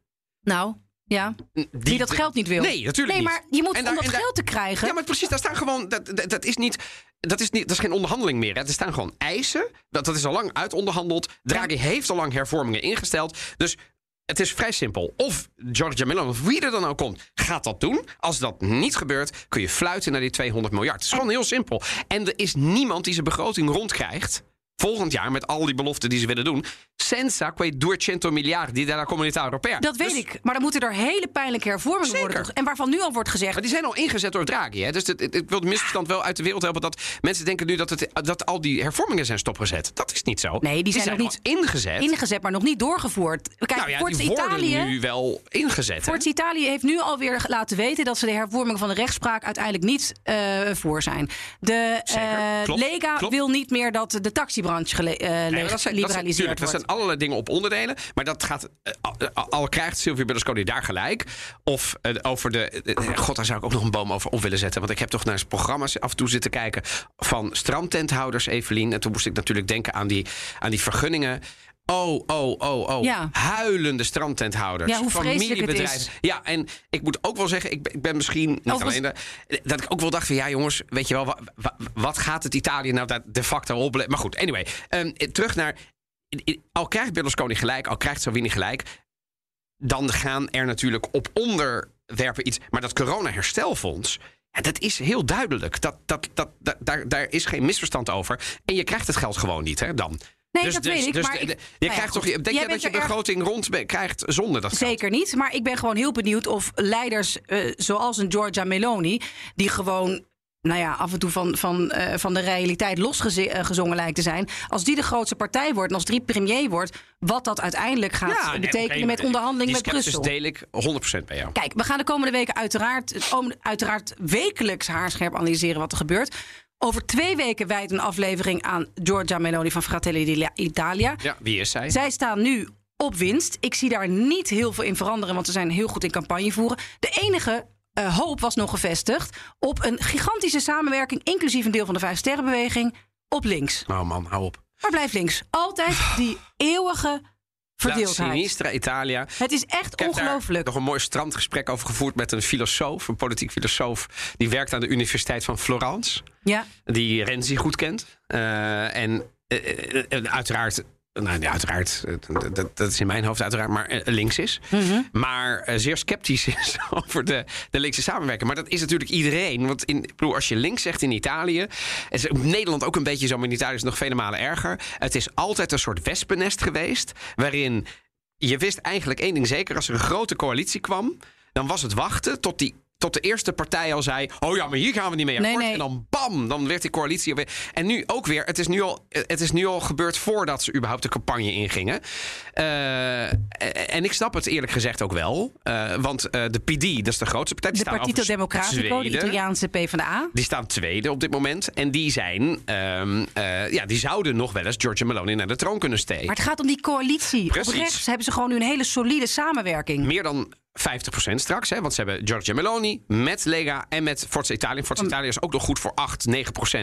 S1: Nou, ja.
S2: Die,
S1: Die dat geld niet wil.
S2: Nee, natuurlijk
S1: Nee, maar je moet
S2: En
S1: om
S2: daar-
S1: dat
S2: daar-
S1: geld te krijgen...
S2: Ja, maar precies, daar staan gewoon. Dat, dat, dat is niet. Dat is, niet, dat is geen onderhandeling meer. Hè. Er staan gewoon eisen. Dat, dat is al lang uitonderhandeld. Draghi heeft al lang hervormingen ingesteld. Dus het is vrij simpel. Of Giorgia Meloni, of wie er dan ook komt, gaat dat doen. Als dat niet gebeurt, kun je fluiten naar die 200 miljard. Het is gewoon heel simpel. En er is niemand die zijn begroting rondkrijgt. Volgend jaar met al die beloften die ze willen doen. Senza quei 200 miliardi della comunità europea.
S1: Dat weet
S2: Dus-
S1: ik. Maar dan moeten er hele pijnlijke hervormingen
S2: Zeker.
S1: worden. En waarvan nu al wordt gezegd...
S2: Maar die zijn al ingezet door Draghi. Hè? Dus ik wil het misverstand wel uit de wereld helpen. Dat mensen denken nu dat, het, dat al die hervormingen zijn stopgezet. Dat is niet zo.
S1: Nee, die zijn nog niet
S2: ingezet.
S1: ingezet, maar nog niet doorgevoerd. Kijk,
S2: nou ja,
S1: Forza
S2: die
S1: Italië...
S2: nu wel ingezet.
S1: Forza Italië heeft nu alweer laten weten dat ze de hervorming van de rechtspraak uiteindelijk niet eh, voor zijn. De
S2: Zeker,
S1: eh,
S2: klopt,
S1: Lega
S2: klopt.
S1: wil niet meer dat de taxibranche gele- eh,
S2: Nee, dat zijn, dat zijn, dat allerlei dingen op onderdelen. Maar dat gaat. eh, al, krijgt Silvio Berlusconi daar gelijk. Of eh, over de. God, daar zou ik ook nog een boom over op willen zetten. Want ik heb toch naar programma's af en toe zitten kijken. van strandtenthouders, Evelien. En toen moest ik natuurlijk denken aan die, aan die vergunningen. Oh, oh, oh, oh.
S1: Ja.
S2: Huilende strandtenthouders.
S1: Ja, hoe
S2: familiebedrijven. Ja, en ik moet ook wel zeggen, ik ben, ik ben misschien niet
S1: Overigens-
S2: alleen... de- dat ik ook wel dacht van, ja jongens, weet je wel... wa- wa- wat gaat het Italië nou daar de facto op? Maar goed, anyway. ehm, terug naar... Al krijgt Berlusconi gelijk, al krijgt Salvini gelijk... dan gaan er natuurlijk op onderwerpen iets... maar dat corona-herstelfonds... Ja, dat is heel duidelijk. Dat, dat, dat, dat, daar, daar is geen misverstand over. En je krijgt het geld gewoon niet, hè, dan.
S1: Nee, dat weet ik, maar ik-
S2: de-
S1: nou
S2: je
S1: ja,
S2: krijgt toch, denk
S1: Jij
S2: jij dat je
S1: er erg-
S2: begroting rond krijgt zonder dat geld?
S1: Zeker niet, maar ik ben gewoon heel benieuwd of leiders eh, zoals een Giorgia Meloni, die gewoon nou ja, af en toe van, van, eh, van de realiteit losgezongen lijkt te zijn. Als die de grootste partij wordt en als die premier wordt, wat dat uiteindelijk gaat
S2: nee,
S1: betekenen met onderhandeling met Brussel.
S2: deel ik 100% bij jou.
S1: Kijk, we gaan de komende weken uiteraard, uiteraard wekelijks haarscherp analyseren wat er gebeurt. Over twee weken wijdt een aflevering aan Giorgia Meloni van Fratelli d'Italia.
S2: Ja, wie is zij?
S1: Zij staan nu op winst. Ik zie daar niet heel veel in veranderen, want ze zijn heel goed in campagne voeren. De enige eh, hoop was nog gevestigd op een gigantische samenwerking, inclusief een deel van de Vijf Sterrenbeweging, op links.
S2: Oh man, hou op.
S1: Maar blijft links. Altijd die eeuwige
S2: La
S1: verdeeldheid.
S2: Sinistra Italia.
S1: Het is echt
S2: Ik heb daar
S1: ongelooflijk.
S2: nog een mooi strandgesprek over gevoerd met een filosoof, een politiek filosoof. Die werkt aan de Universiteit van Florence.
S1: Ja,
S2: Die Renzi goed kent. Eh, en eh, eh, uiteraard nou ja, uiteraard, dat- dat, is in mijn hoofd uiteraard, maar links is.
S1: Mhm.
S2: Maar zeer sceptisch is over de, de linkse samenwerking. Maar dat is natuurlijk iedereen. Want in, bedoel, als je links zegt in Italië, is in Nederland ook een beetje zo, maar in Italië is het nog vele malen erger. Het is altijd een soort wespennest geweest, waarin je wist eigenlijk één ding zeker, als er een grote coalitie kwam, dan was het wachten tot die tot de eerste partij al zei: Oh ja, maar hier gaan we niet mee
S1: Nee,
S2: akkoord.
S1: nee.
S2: En dan bam, dan werd die coalitie weer. En nu ook weer. Het is nu al, het is nu al gebeurd voordat ze überhaupt de campagne ingingen. Eh, en ik snap het eerlijk gezegd ook wel. Eh, want eh, de PD, dat is de grootste partij. Die
S1: De
S2: staan
S1: Partito Democratico, de. Italiaanse PvdA.
S2: Die staan tweede op dit moment. En die zijn. ehm, eh, ja, die zouden nog wel eens Giorgia Meloni naar de troon kunnen steken.
S1: Maar het gaat om die coalitie.
S2: Precies.
S1: Op rechts hebben ze gewoon nu een hele solide samenwerking.
S2: meer dan 50% straks. Hè? Want ze hebben Giorgia Meloni met Lega en met Forza Italia. Forza Italia is ook nog goed voor 8, 9%.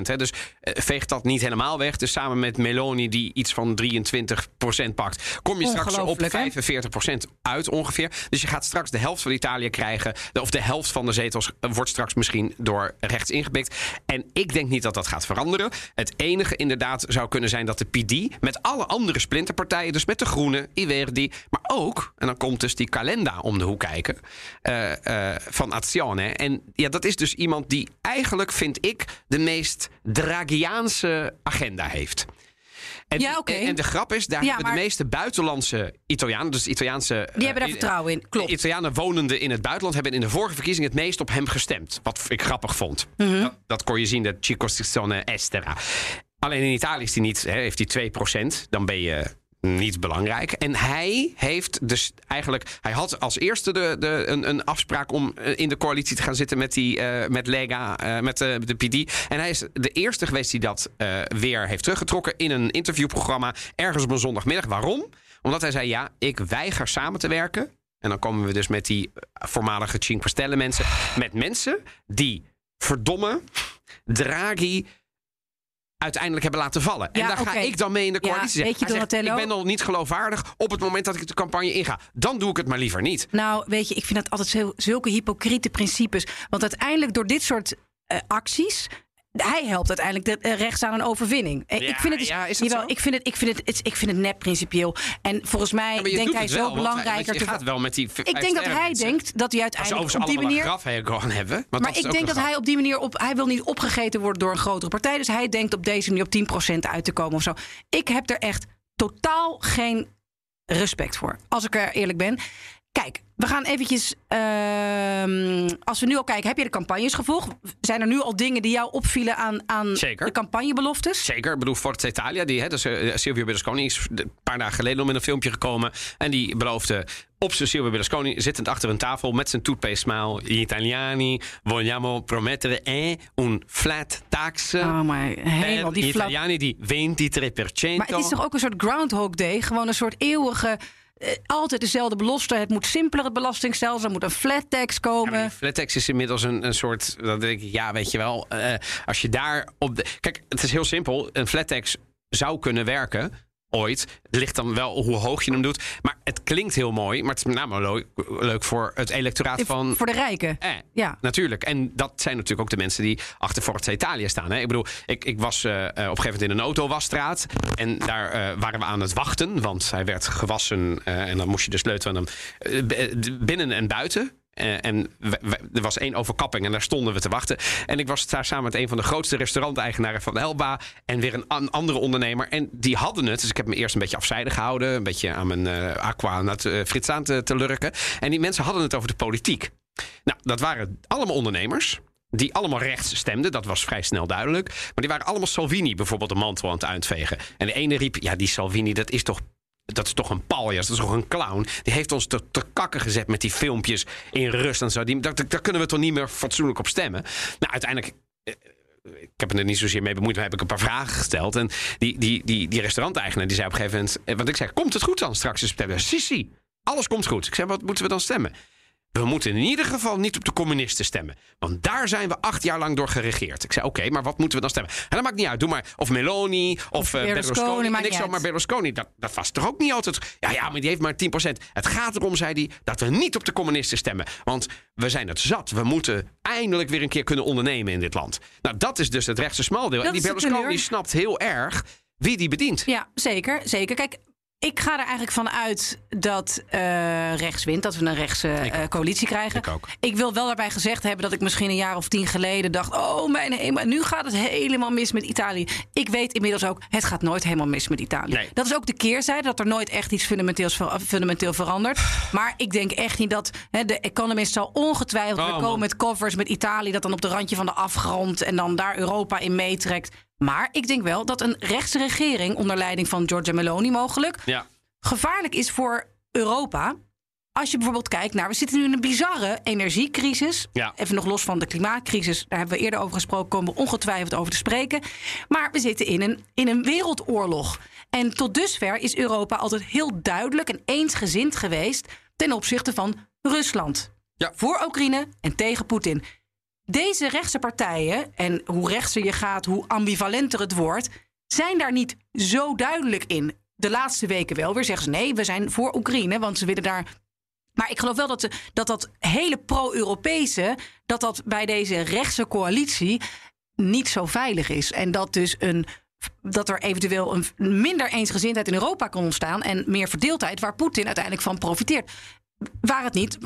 S2: Hè? Dus eh, veegt dat niet helemaal weg. Dus samen met Meloni, die iets van 23% pakt... kom je straks op
S1: Ongelooflijk, hè?
S2: 45% uit ongeveer. Dus je gaat straks de helft van Italië krijgen. De- Of de helft van de zetels eh, wordt straks misschien door rechts ingepikt. En ik denk niet dat dat gaat veranderen. Het enige inderdaad zou kunnen zijn dat de PD... met alle andere splinterpartijen, dus met de Groenen, Iverdi... maar ook, en dan komt dus die Calenda om de hoek kijken... eh, eh, van Azione. En ja, dat is dus iemand die eigenlijk, vind ik... de meest Draghiaanse agenda heeft. En,
S1: Ja,
S2: en, de grap is, daar
S1: Ja,
S2: hebben
S1: maar-
S2: de meeste buitenlandse Italianen... dus Italiaanse...
S1: Die hebben daar
S2: eh,
S1: vertrouwen in. Klopt.
S2: Italianen wonende in het buitenland hebben in de vorige verkiezing het meest op hem gestemd. Wat ik grappig vond.
S1: Mhm.
S2: dat, dat kon je zien, de Circoscrizione Estera. Alleen in Italië is die niet, hè, heeft hij 2%. Dan ben je niet belangrijk. En hij heeft dus eigenlijk. Hij had als eerste de, de, een, een afspraak om eh, in de coalitie te gaan zitten met, die, eh, met Lega, eh, met de, PD. En hij is de eerste geweest die dat weer heeft teruggetrokken in een interviewprogramma ergens op een zondagmiddag. Waarom? Omdat hij zei: Ja, ik weiger samen te werken. En dan komen we dus met die voormalige Cinque Stelle mensen. Met mensen die verdomme Draghi uiteindelijk hebben laten vallen. en
S1: Ja,
S2: daar ga ik dan mee in de
S1: Ja,
S2: coalitie
S1: weet je,
S2: zegt, ik ben al niet geloofwaardig op het moment dat ik de campagne inga. Dan doe ik het maar liever niet.
S1: Nou, weet je, ik vind dat altijd zo, zulke hypocriete principes. Want uiteindelijk door dit soort eh, acties. Hij helpt uiteindelijk de, eh, rechts aan een overwinning. Eh,
S2: Ja,
S1: ik vind het, dus-
S2: ja, is dat
S1: jawel,
S2: zo?
S1: ik vind het, ik vind het, ik vind het net principieel. En volgens mij
S2: Ja, maar
S1: denkt hij zo
S2: hij-
S1: belangrijker
S2: je
S1: te
S2: gaat wel met die
S1: Ik denk dat hij denkt dat hij
S2: Als
S1: uiteindelijk
S2: overigens
S1: op die manier.
S2: graf gaan hebben.
S1: Maar
S2: is
S1: ik denk dat hij op die manier op. Hij wil niet opgegeten worden door een grotere partij. Dus hij denkt op deze manier op 10% uit te komen of zo. Ik heb er echt totaal geen respect voor. Als ik er eerlijk ben. Kijk, we gaan eventjes. ehm, als we nu al kijken, heb je de campagnes gevolgd? Zijn er nu al dingen die jou opvielen aan, aan
S2: Zeker.
S1: de campagnebeloftes?
S2: Zeker, ik bedoel Forza Italia, die, hè, dus, eh, Silvio Berlusconi is een paar dagen geleden al met een filmpje gekomen. En die beloofde op zijn Silvio Berlusconi, zittend achter een tafel met zijn toothpaste smile. Gli italiani vogliamo promettere eh, un flat tax.
S1: Oh, maar helemaal die
S2: gli
S1: flauw.
S2: italiani di 23%.
S1: Maar het is toch ook een soort Groundhog Day? Gewoon een soort eeuwige. Eh, altijd dezelfde belofte. Het moet simpeler, het belastingstelsel. Er moet een flat tax
S2: Ja,
S1: komen.
S2: maar die flattex is inmiddels een, een soort. Dan denk ik, ja, weet je wel. eh, als je daar op. De, kijk, het is heel simpel. Een flattex zou kunnen werken. Ooit. Het ligt dan wel hoe hoog je hem doet. Maar het klinkt heel mooi. Maar het is met name leuk, leuk voor het electoraat van.
S1: Voor de rijken.
S2: Eh,
S1: Ja.
S2: natuurlijk. En dat zijn natuurlijk ook de mensen die achter Forza Italia staan. Hè? Ik bedoel, ik, ik was eh, op een gegeven moment in een autowasstraat. En daar waren we aan het wachten. Want hij werd gewassen. en dan moest je de sleutel aan hem. binnen en buiten. Eh, en er was één overkapping en daar stonden we te wachten. En ik was daar samen met een van de grootste restauranteigenaren van Elba. En weer een an- andere ondernemer. En die hadden het. Dus ik heb me eerst een beetje afzijdig gehouden. Een beetje aan mijn eh, aqua nat, eh, frits aan te, te lurken. En die mensen hadden het over de politiek. Nou, dat waren allemaal ondernemers. Die allemaal rechts stemden, dat was vrij snel duidelijk. Maar die waren allemaal Salvini bijvoorbeeld de mantel aan het uitvegen. En de ene riep: Ja, die Salvini, dat is toch dat is toch een paljas, dat is toch een clown. Die heeft ons te, te kakken gezet met die filmpjes in rust en zo. Die, daar, kunnen we toch niet meer fatsoenlijk op stemmen. Nou, uiteindelijk. eh, Ik heb er niet zozeer mee bemoeid, maar heb ik een paar vragen gesteld. En die, die, die, die restauranteigenaar die zei op een gegeven moment... eh, Want ik zei, komt het goed dan straks in september? Sissi, alles komt goed. Ik zei, wat moeten we dan stemmen? We moeten in ieder geval niet op de communisten stemmen. Want daar zijn we acht jaar lang door geregeerd. Ik zei, oké, maar wat moeten we dan stemmen? En dat maakt niet uit. Doe maar of Meloni of, eh,
S1: Berlusconi,
S2: Berlusconi. En ik zo, maar Berlusconi, dat, dat was toch ook niet altijd... Ja, ja, maar die heeft maar 10%. Het gaat erom, zei hij, dat we niet op de communisten stemmen. Want we zijn het zat. We moeten eindelijk weer een keer kunnen ondernemen in dit land. Nou, dat is dus het rechtse smaldeel. En die Berlusconi snapt heel erg wie die bedient.
S1: Ja, zeker. zeker. Kijk, ik ga er eigenlijk van uit dat uh, rechts wint. Dat we een rechtse uh, coalitie krijgen.
S2: Ik ook.
S1: Ik wil wel daarbij gezegd hebben dat ik misschien een jaar of tien geleden dacht... oh, mijn hemel, nu gaat het helemaal mis met Italië. Ik weet inmiddels ook, het gaat nooit helemaal mis met Italië.
S2: Nee.
S1: Dat is ook de keerzijde, dat er nooit echt iets fundamenteels, fundamenteel verandert. Maar ik denk echt niet dat... Hè, de Economist zal ongetwijfeld
S2: Oh,
S1: weer
S2: man.
S1: komen met covers met Italië... dat dan op de randje van de afgrond en dan daar Europa in meetrekt. Maar ik denk wel dat een rechtse regering... onder leiding van Giorgia Meloni mogelijk
S2: Ja.
S1: gevaarlijk is voor Europa. Als je bijvoorbeeld kijkt naar, we zitten nu in een bizarre energiecrisis.
S2: Ja.
S1: Even nog los van de klimaatcrisis, daar hebben we eerder over gesproken, komen we ongetwijfeld over te spreken. Maar we zitten in een, in een wereldoorlog. En tot dusver is Europa altijd heel duidelijk en eensgezind geweest ten opzichte van Rusland.
S2: Ja.
S1: Voor Oekraïne en tegen Poetin. Deze rechtse partijen, en hoe rechtser je gaat, hoe ambivalenter het wordt, zijn daar niet zo duidelijk in. De laatste weken wel weer zeggen ze nee, we zijn voor Oekraïne, want ze willen daar. Maar ik geloof wel dat dat, dat hele pro-Europese, dat dat bij deze rechtse coalitie niet zo veilig is. En dat dus een. Dat er eventueel een minder eensgezindheid in Europa kan ontstaan en meer verdeeldheid, waar Poetin uiteindelijk van profiteert. Waar het niet,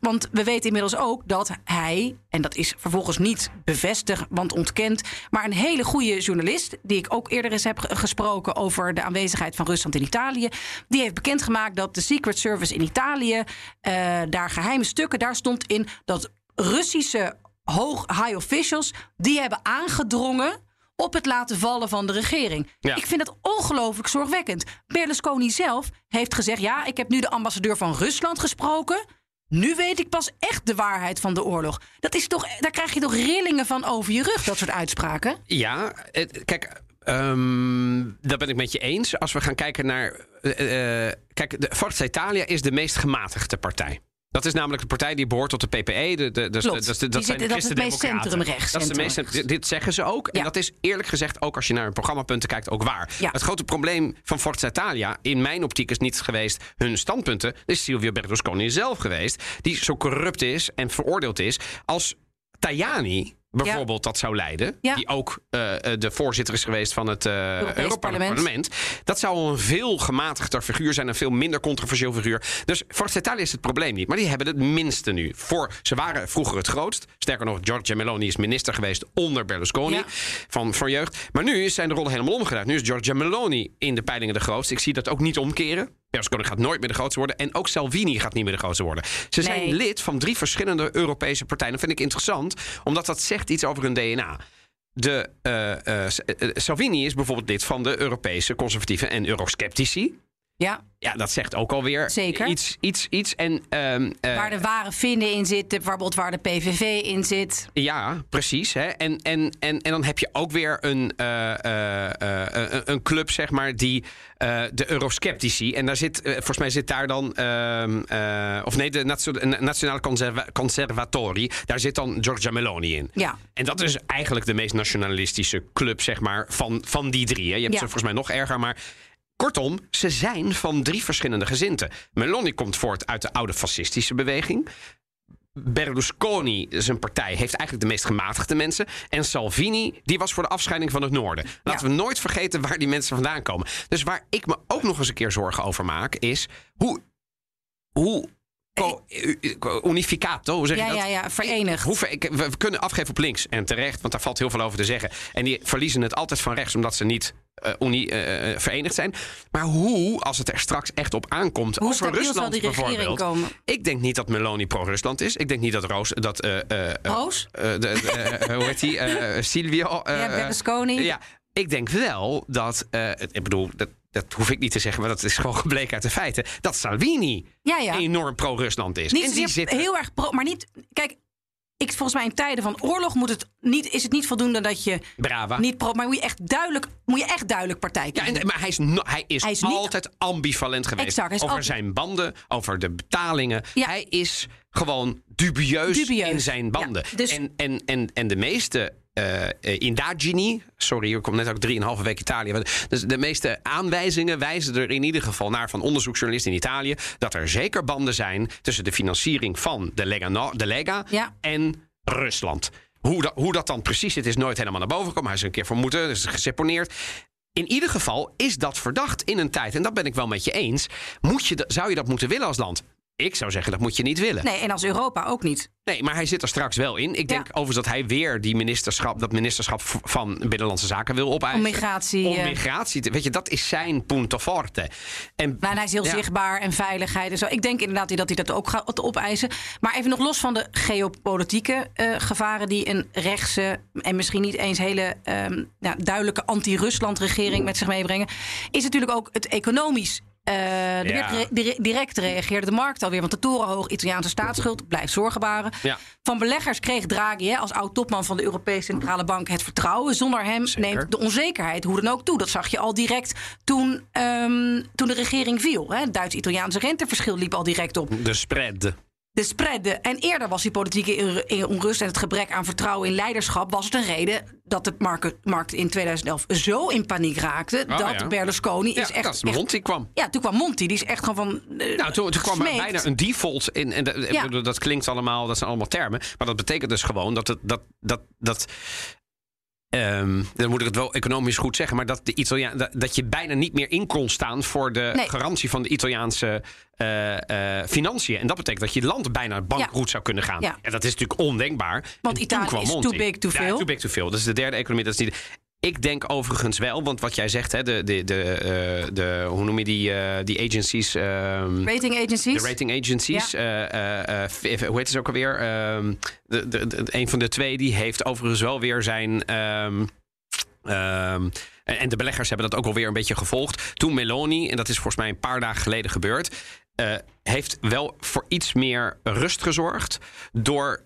S1: want we weten inmiddels ook dat hij, en dat is vervolgens niet bevestigd, want ontkend, maar een hele goede journalist, die ik ook eerder eens heb ge- gesproken over de aanwezigheid van Rusland in Italië, die heeft bekendgemaakt dat de Secret Service in Italië, eh, daar geheime stukken, daar stond in dat Russische hoog high officials, die hebben aangedrongen op het laten vallen van de regering.
S2: Ja.
S1: Ik vind dat ongelooflijk zorgwekkend. Berlusconi zelf heeft gezegd: ja, ik heb nu de ambassadeur van Rusland gesproken. Nu weet ik pas echt de waarheid van de oorlog. Dat is toch, daar krijg je toch rillingen van over je rug, dat soort uitspraken.
S2: Ja, kijk, ehm, dat ben ik met je eens. Als we gaan kijken naar. eh, eh, kijk, de Forza Italia is de meest gematigde partij. Dat is namelijk de partij die behoort tot de PPE. De, de, dus
S1: Klopt.
S2: dus de- dat zijn de
S1: dat is
S2: Christen-Democraten. Dat is de meest, dit zeggen ze ook. En dat is eerlijk gezegd ook als je naar hun programmapunten kijkt ook waar.
S1: Ja.
S2: Het grote probleem van Forza Italia in mijn optiek is niet geweest hun standpunten. Het is Silvio Berlusconi zelf geweest. Die zo corrupt is en veroordeeld is als Tajani bijvoorbeeld dat zou leiden.
S1: Ja.
S2: Die ook eh, eh, de voorzitter is geweest van het eh Europees
S1: Parlement.
S2: Dat zou een veel gematigder figuur zijn. Een veel minder controversieel figuur. Dus Forza Italia is het probleem niet. Maar die hebben het minste nu. Voor, ze waren vroeger het grootst. Sterker nog, Giorgia Meloni is minister geweest onder Berlusconi.
S1: Ja.
S2: Van, van jeugd. Maar nu zijn de rollen helemaal omgedraaid. Nu is Giorgia Meloni in de peilingen de grootste. Ik zie dat ook niet omkeren. Berlusconi gaat nooit meer de grootste worden. En ook Salvini gaat niet meer de grootste worden. Ze zijn lid van drie verschillende Europese partijen. Dat vind ik interessant, omdat dat zegt iets over hun DNA. De, eh, Salvini is bijvoorbeeld lid van de Europese conservatieven en eurosceptici.
S1: Ja,
S2: Ja, dat zegt ook alweer
S1: Zeker.
S2: iets. iets, iets. En, ehm, eh,
S1: waar de ware vinden in zitten, bijvoorbeeld waar de PVV in zit.
S2: Ja, precies. Hè? En, en, en, en dan heb je ook weer een, eh, eh, een- club, zeg maar, die de eurosceptici. En daar zit, volgens mij zit daar dan, ehm, eh, of nee, de Nationale Conserva- Conservatori. Daar zit dan Giorgia Meloni in.
S1: Ja.
S2: En dat is eigenlijk de meest nationalistische club, zeg maar, van, van die drie. Hè? Je hebt
S1: Ja.
S2: ze volgens mij nog erger, maar. Kortom, ze zijn van drie verschillende gezinten. Meloni komt voort uit de oude fascistische beweging. Berlusconi, zijn partij, heeft eigenlijk de meest gematigde mensen. En Salvini, die was voor de afscheiding van het noorden. Laten we nooit vergeten waar die mensen vandaan komen. Dus waar ik me ook nog eens een keer zorgen over maak, is hoe. hoe unificato, hoe zeg
S1: Ja,
S2: je dat?
S1: ja, ja, verenigd.
S2: Hoe ver- we kunnen afgeven op links en terecht, want daar valt heel veel over te zeggen. En die verliezen het altijd van rechts, omdat ze niet eh, unie, eh, eh, verenigd zijn. Maar hoe, als het er straks echt op aankomt,
S1: Hoe
S2: over Rusland
S1: die regering
S2: bijvoorbeeld.
S1: komen?
S2: Ik denk niet dat Meloni pro-Rusland is. Ik denk niet dat Roos, dat eh, eh, eh,
S1: Roos?
S2: eh, de, eh, hoe heet die? Eh, Silvio. eh,
S1: Ja, Berlusconi.
S2: ja, ik denk wel dat, eh, ik bedoel, dat, dat hoef ik niet te zeggen, maar dat is gewoon gebleken uit de feiten. Dat Salvini
S1: Ja, ja.
S2: enorm pro-Rusland is.
S1: Niet
S2: en die zit
S1: heel erg pro, maar niet. Kijk, ik, volgens mij in tijden van oorlog moet het niet, is het niet voldoende dat je
S2: brava.
S1: niet pro, maar moet je echt duidelijk, moet je echt duidelijk partij
S2: Ja,
S1: kiezen.
S2: en, maar hij is, no- hij is,
S1: Hij is niet-
S2: altijd ambivalent geweest.
S1: Exact,
S2: over
S1: altijd-
S2: zijn banden, over de betalingen.
S1: Ja.
S2: Hij is gewoon dubieus,
S1: Dubieus.
S2: in zijn banden.
S1: Ja, dus-
S2: en, en, en, en de meeste eh, eh, indagini, sorry, ik kom net ook drieënhalve week Italië. Dus de meeste aanwijzingen wijzen er in ieder geval naar van onderzoeksjournalisten in Italië dat er zeker banden zijn tussen de financiering van de Lega, de Lega
S1: Ja.
S2: en Rusland. Hoe dat, hoe dat dan precies zit, is nooit helemaal naar boven gekomen. Hij is een keer vermoeden, is geseponeerd. in ieder geval is dat verdacht in een tijd. En dat ben ik wel met je eens. Moet je, zou je dat moeten willen als land? Ik zou zeggen, dat moet je niet willen.
S1: Nee, en als Europa ook niet.
S2: Nee, maar hij zit er straks wel in. Ik denk overigens dat hij weer die ministerschap, dat ministerschap van Binnenlandse Zaken wil opeisen.
S1: Om migratie.
S2: Om
S1: eh,
S2: migratie. te- Weet je, dat is zijn punto forte. En
S1: Nou, en hij is heel
S2: Ja.
S1: zichtbaar en veiligheid en zo. Ik denk inderdaad dat hij dat ook gaat opeisen. Maar even nog los van de geopolitieke eh, gevaren die een rechtse en misschien niet eens hele ehm, ja, duidelijke anti-Rusland-regering met zich meebrengen, is natuurlijk ook het economisch. Eh,
S2: Ja.
S1: direct reageerde de markt alweer, want de torenhoog Italiaanse staatsschuld blijft zorgen baren.
S2: Ja.
S1: Van beleggers kreeg Draghi hè, als oud-topman van de Europese Centrale Bank het vertrouwen. Zonder hem
S2: Zeker.
S1: neemt de onzekerheid hoe dan ook toe. Dat zag je al direct toen, ehm, toen de regering viel. hè. Het Duits-Italiaanse renteverschil liep al direct op.
S2: de spread.
S1: De spread. En eerder was die politieke onrust en het gebrek aan vertrouwen in leiderschap... was het een reden dat de markt, markt in 2011 zo in paniek raakte...
S2: Oh,
S1: dat
S2: ja.
S1: Berlusconi
S2: Ja,
S1: is echt...
S2: dat is
S1: echt-
S2: Monti kwam.
S1: ja, toen kwam Monti. Die is echt gewoon van... eh,
S2: Nou, toen, toen kwam er bijna een default in. En
S1: Ja.
S2: dat klinkt allemaal, dat zijn allemaal termen. Maar dat betekent dus gewoon dat het. Dat, dat, dat, ehm, dan moet ik het wel economisch goed zeggen. Maar dat, de Italiaan, dat, dat je bijna niet meer in kon staan voor de
S1: Nee.
S2: garantie van de Italiaanse eh, eh, financiën. En dat betekent dat je land bijna bankroet zou kunnen gaan.
S1: Ja.
S2: En dat is natuurlijk ondenkbaar.
S1: Want
S2: En
S1: Italië is
S2: Monti.
S1: too big to
S2: Ja,
S1: fail.
S2: too big to fail. Dat is de derde economie. Dat is niet. Ik denk overigens wel, want wat jij zegt, hè, de, de, de, eh, de, hoe noem je die, eh, die agencies? ehm,
S1: Rating agencies.
S2: de rating agencies. eh, hoe heet het ook alweer? Ehm, de, de, de- een van de twee die heeft overigens wel weer zijn. ehm, en de beleggers hebben dat ook alweer een beetje gevolgd. Toen Meloni, en dat is volgens mij een paar dagen geleden gebeurd. heeft wel voor iets meer rust gezorgd. door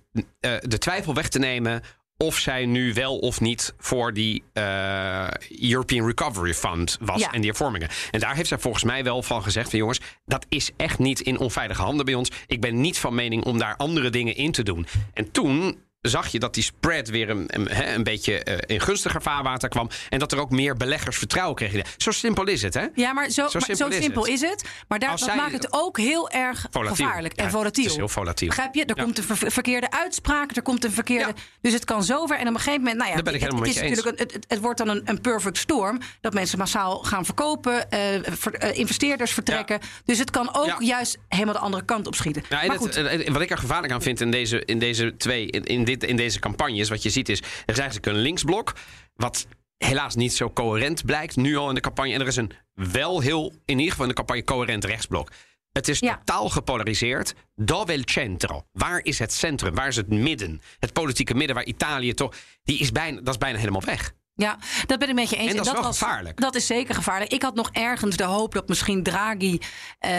S2: de twijfel weg te nemen. Of zij nu wel of niet voor die eh, European Recovery Fund was.
S1: Ja.
S2: En die hervormingen. En daar heeft zij volgens mij wel van gezegd: van jongens, dat is echt niet in onveilige handen bij ons. Ik ben niet van mening om daar andere dingen in te doen. En toen zag je dat die spread weer een, een, een beetje eh, in gunstiger vaarwater kwam. En dat er ook meer beleggers vertrouwen kregen. Zo simpel is het, hè?
S1: Ja, maar zo,
S2: Zo
S1: maar
S2: simpel
S1: zo
S2: is
S1: simpel
S2: het.
S1: is het. Maar daar, dat
S2: zij-
S1: maakt het ook heel erg
S2: Volatiel.
S1: gevaarlijk en
S2: Ja,
S1: volatiel.
S2: het is heel volatiel.
S1: Begrijp je? Er
S2: Ja.
S1: komt een ver- verkeerde uitspraak, er komt een verkeerde...
S2: Ja.
S1: Dus het kan zover. En op een gegeven moment... Nou ja,
S2: ben ik
S1: het, is natuurlijk een, het, het wordt dan een, een perfect storm. Dat mensen massaal gaan verkopen. eh, ver- eh, investeerders vertrekken. Dus het kan ook juist helemaal de andere kant op schieten.
S2: Nou, en
S1: maar goed,
S2: wat ik er gevaarlijk aan vind in deze, in deze twee, in, in dit, in deze campagnes, wat je ziet is, er is eigenlijk een linksblok, wat helaas niet zo coherent blijkt, nu al in de campagne. En er is een wel heel, in ieder geval in de campagne, coherent rechtsblok. Het is
S1: Ja.
S2: totaal gepolariseerd. Dove il centro. Waar is het centrum? Waar is het midden? Het politieke midden waar Italië toch... Die is bijna, dat is bijna helemaal weg.
S1: Ja, dat ben ik met je eens.
S2: En dat is wel
S1: was,
S2: gevaarlijk.
S1: Dat is zeker gevaarlijk. Ik had nog ergens de hoop dat misschien Draghi. eh,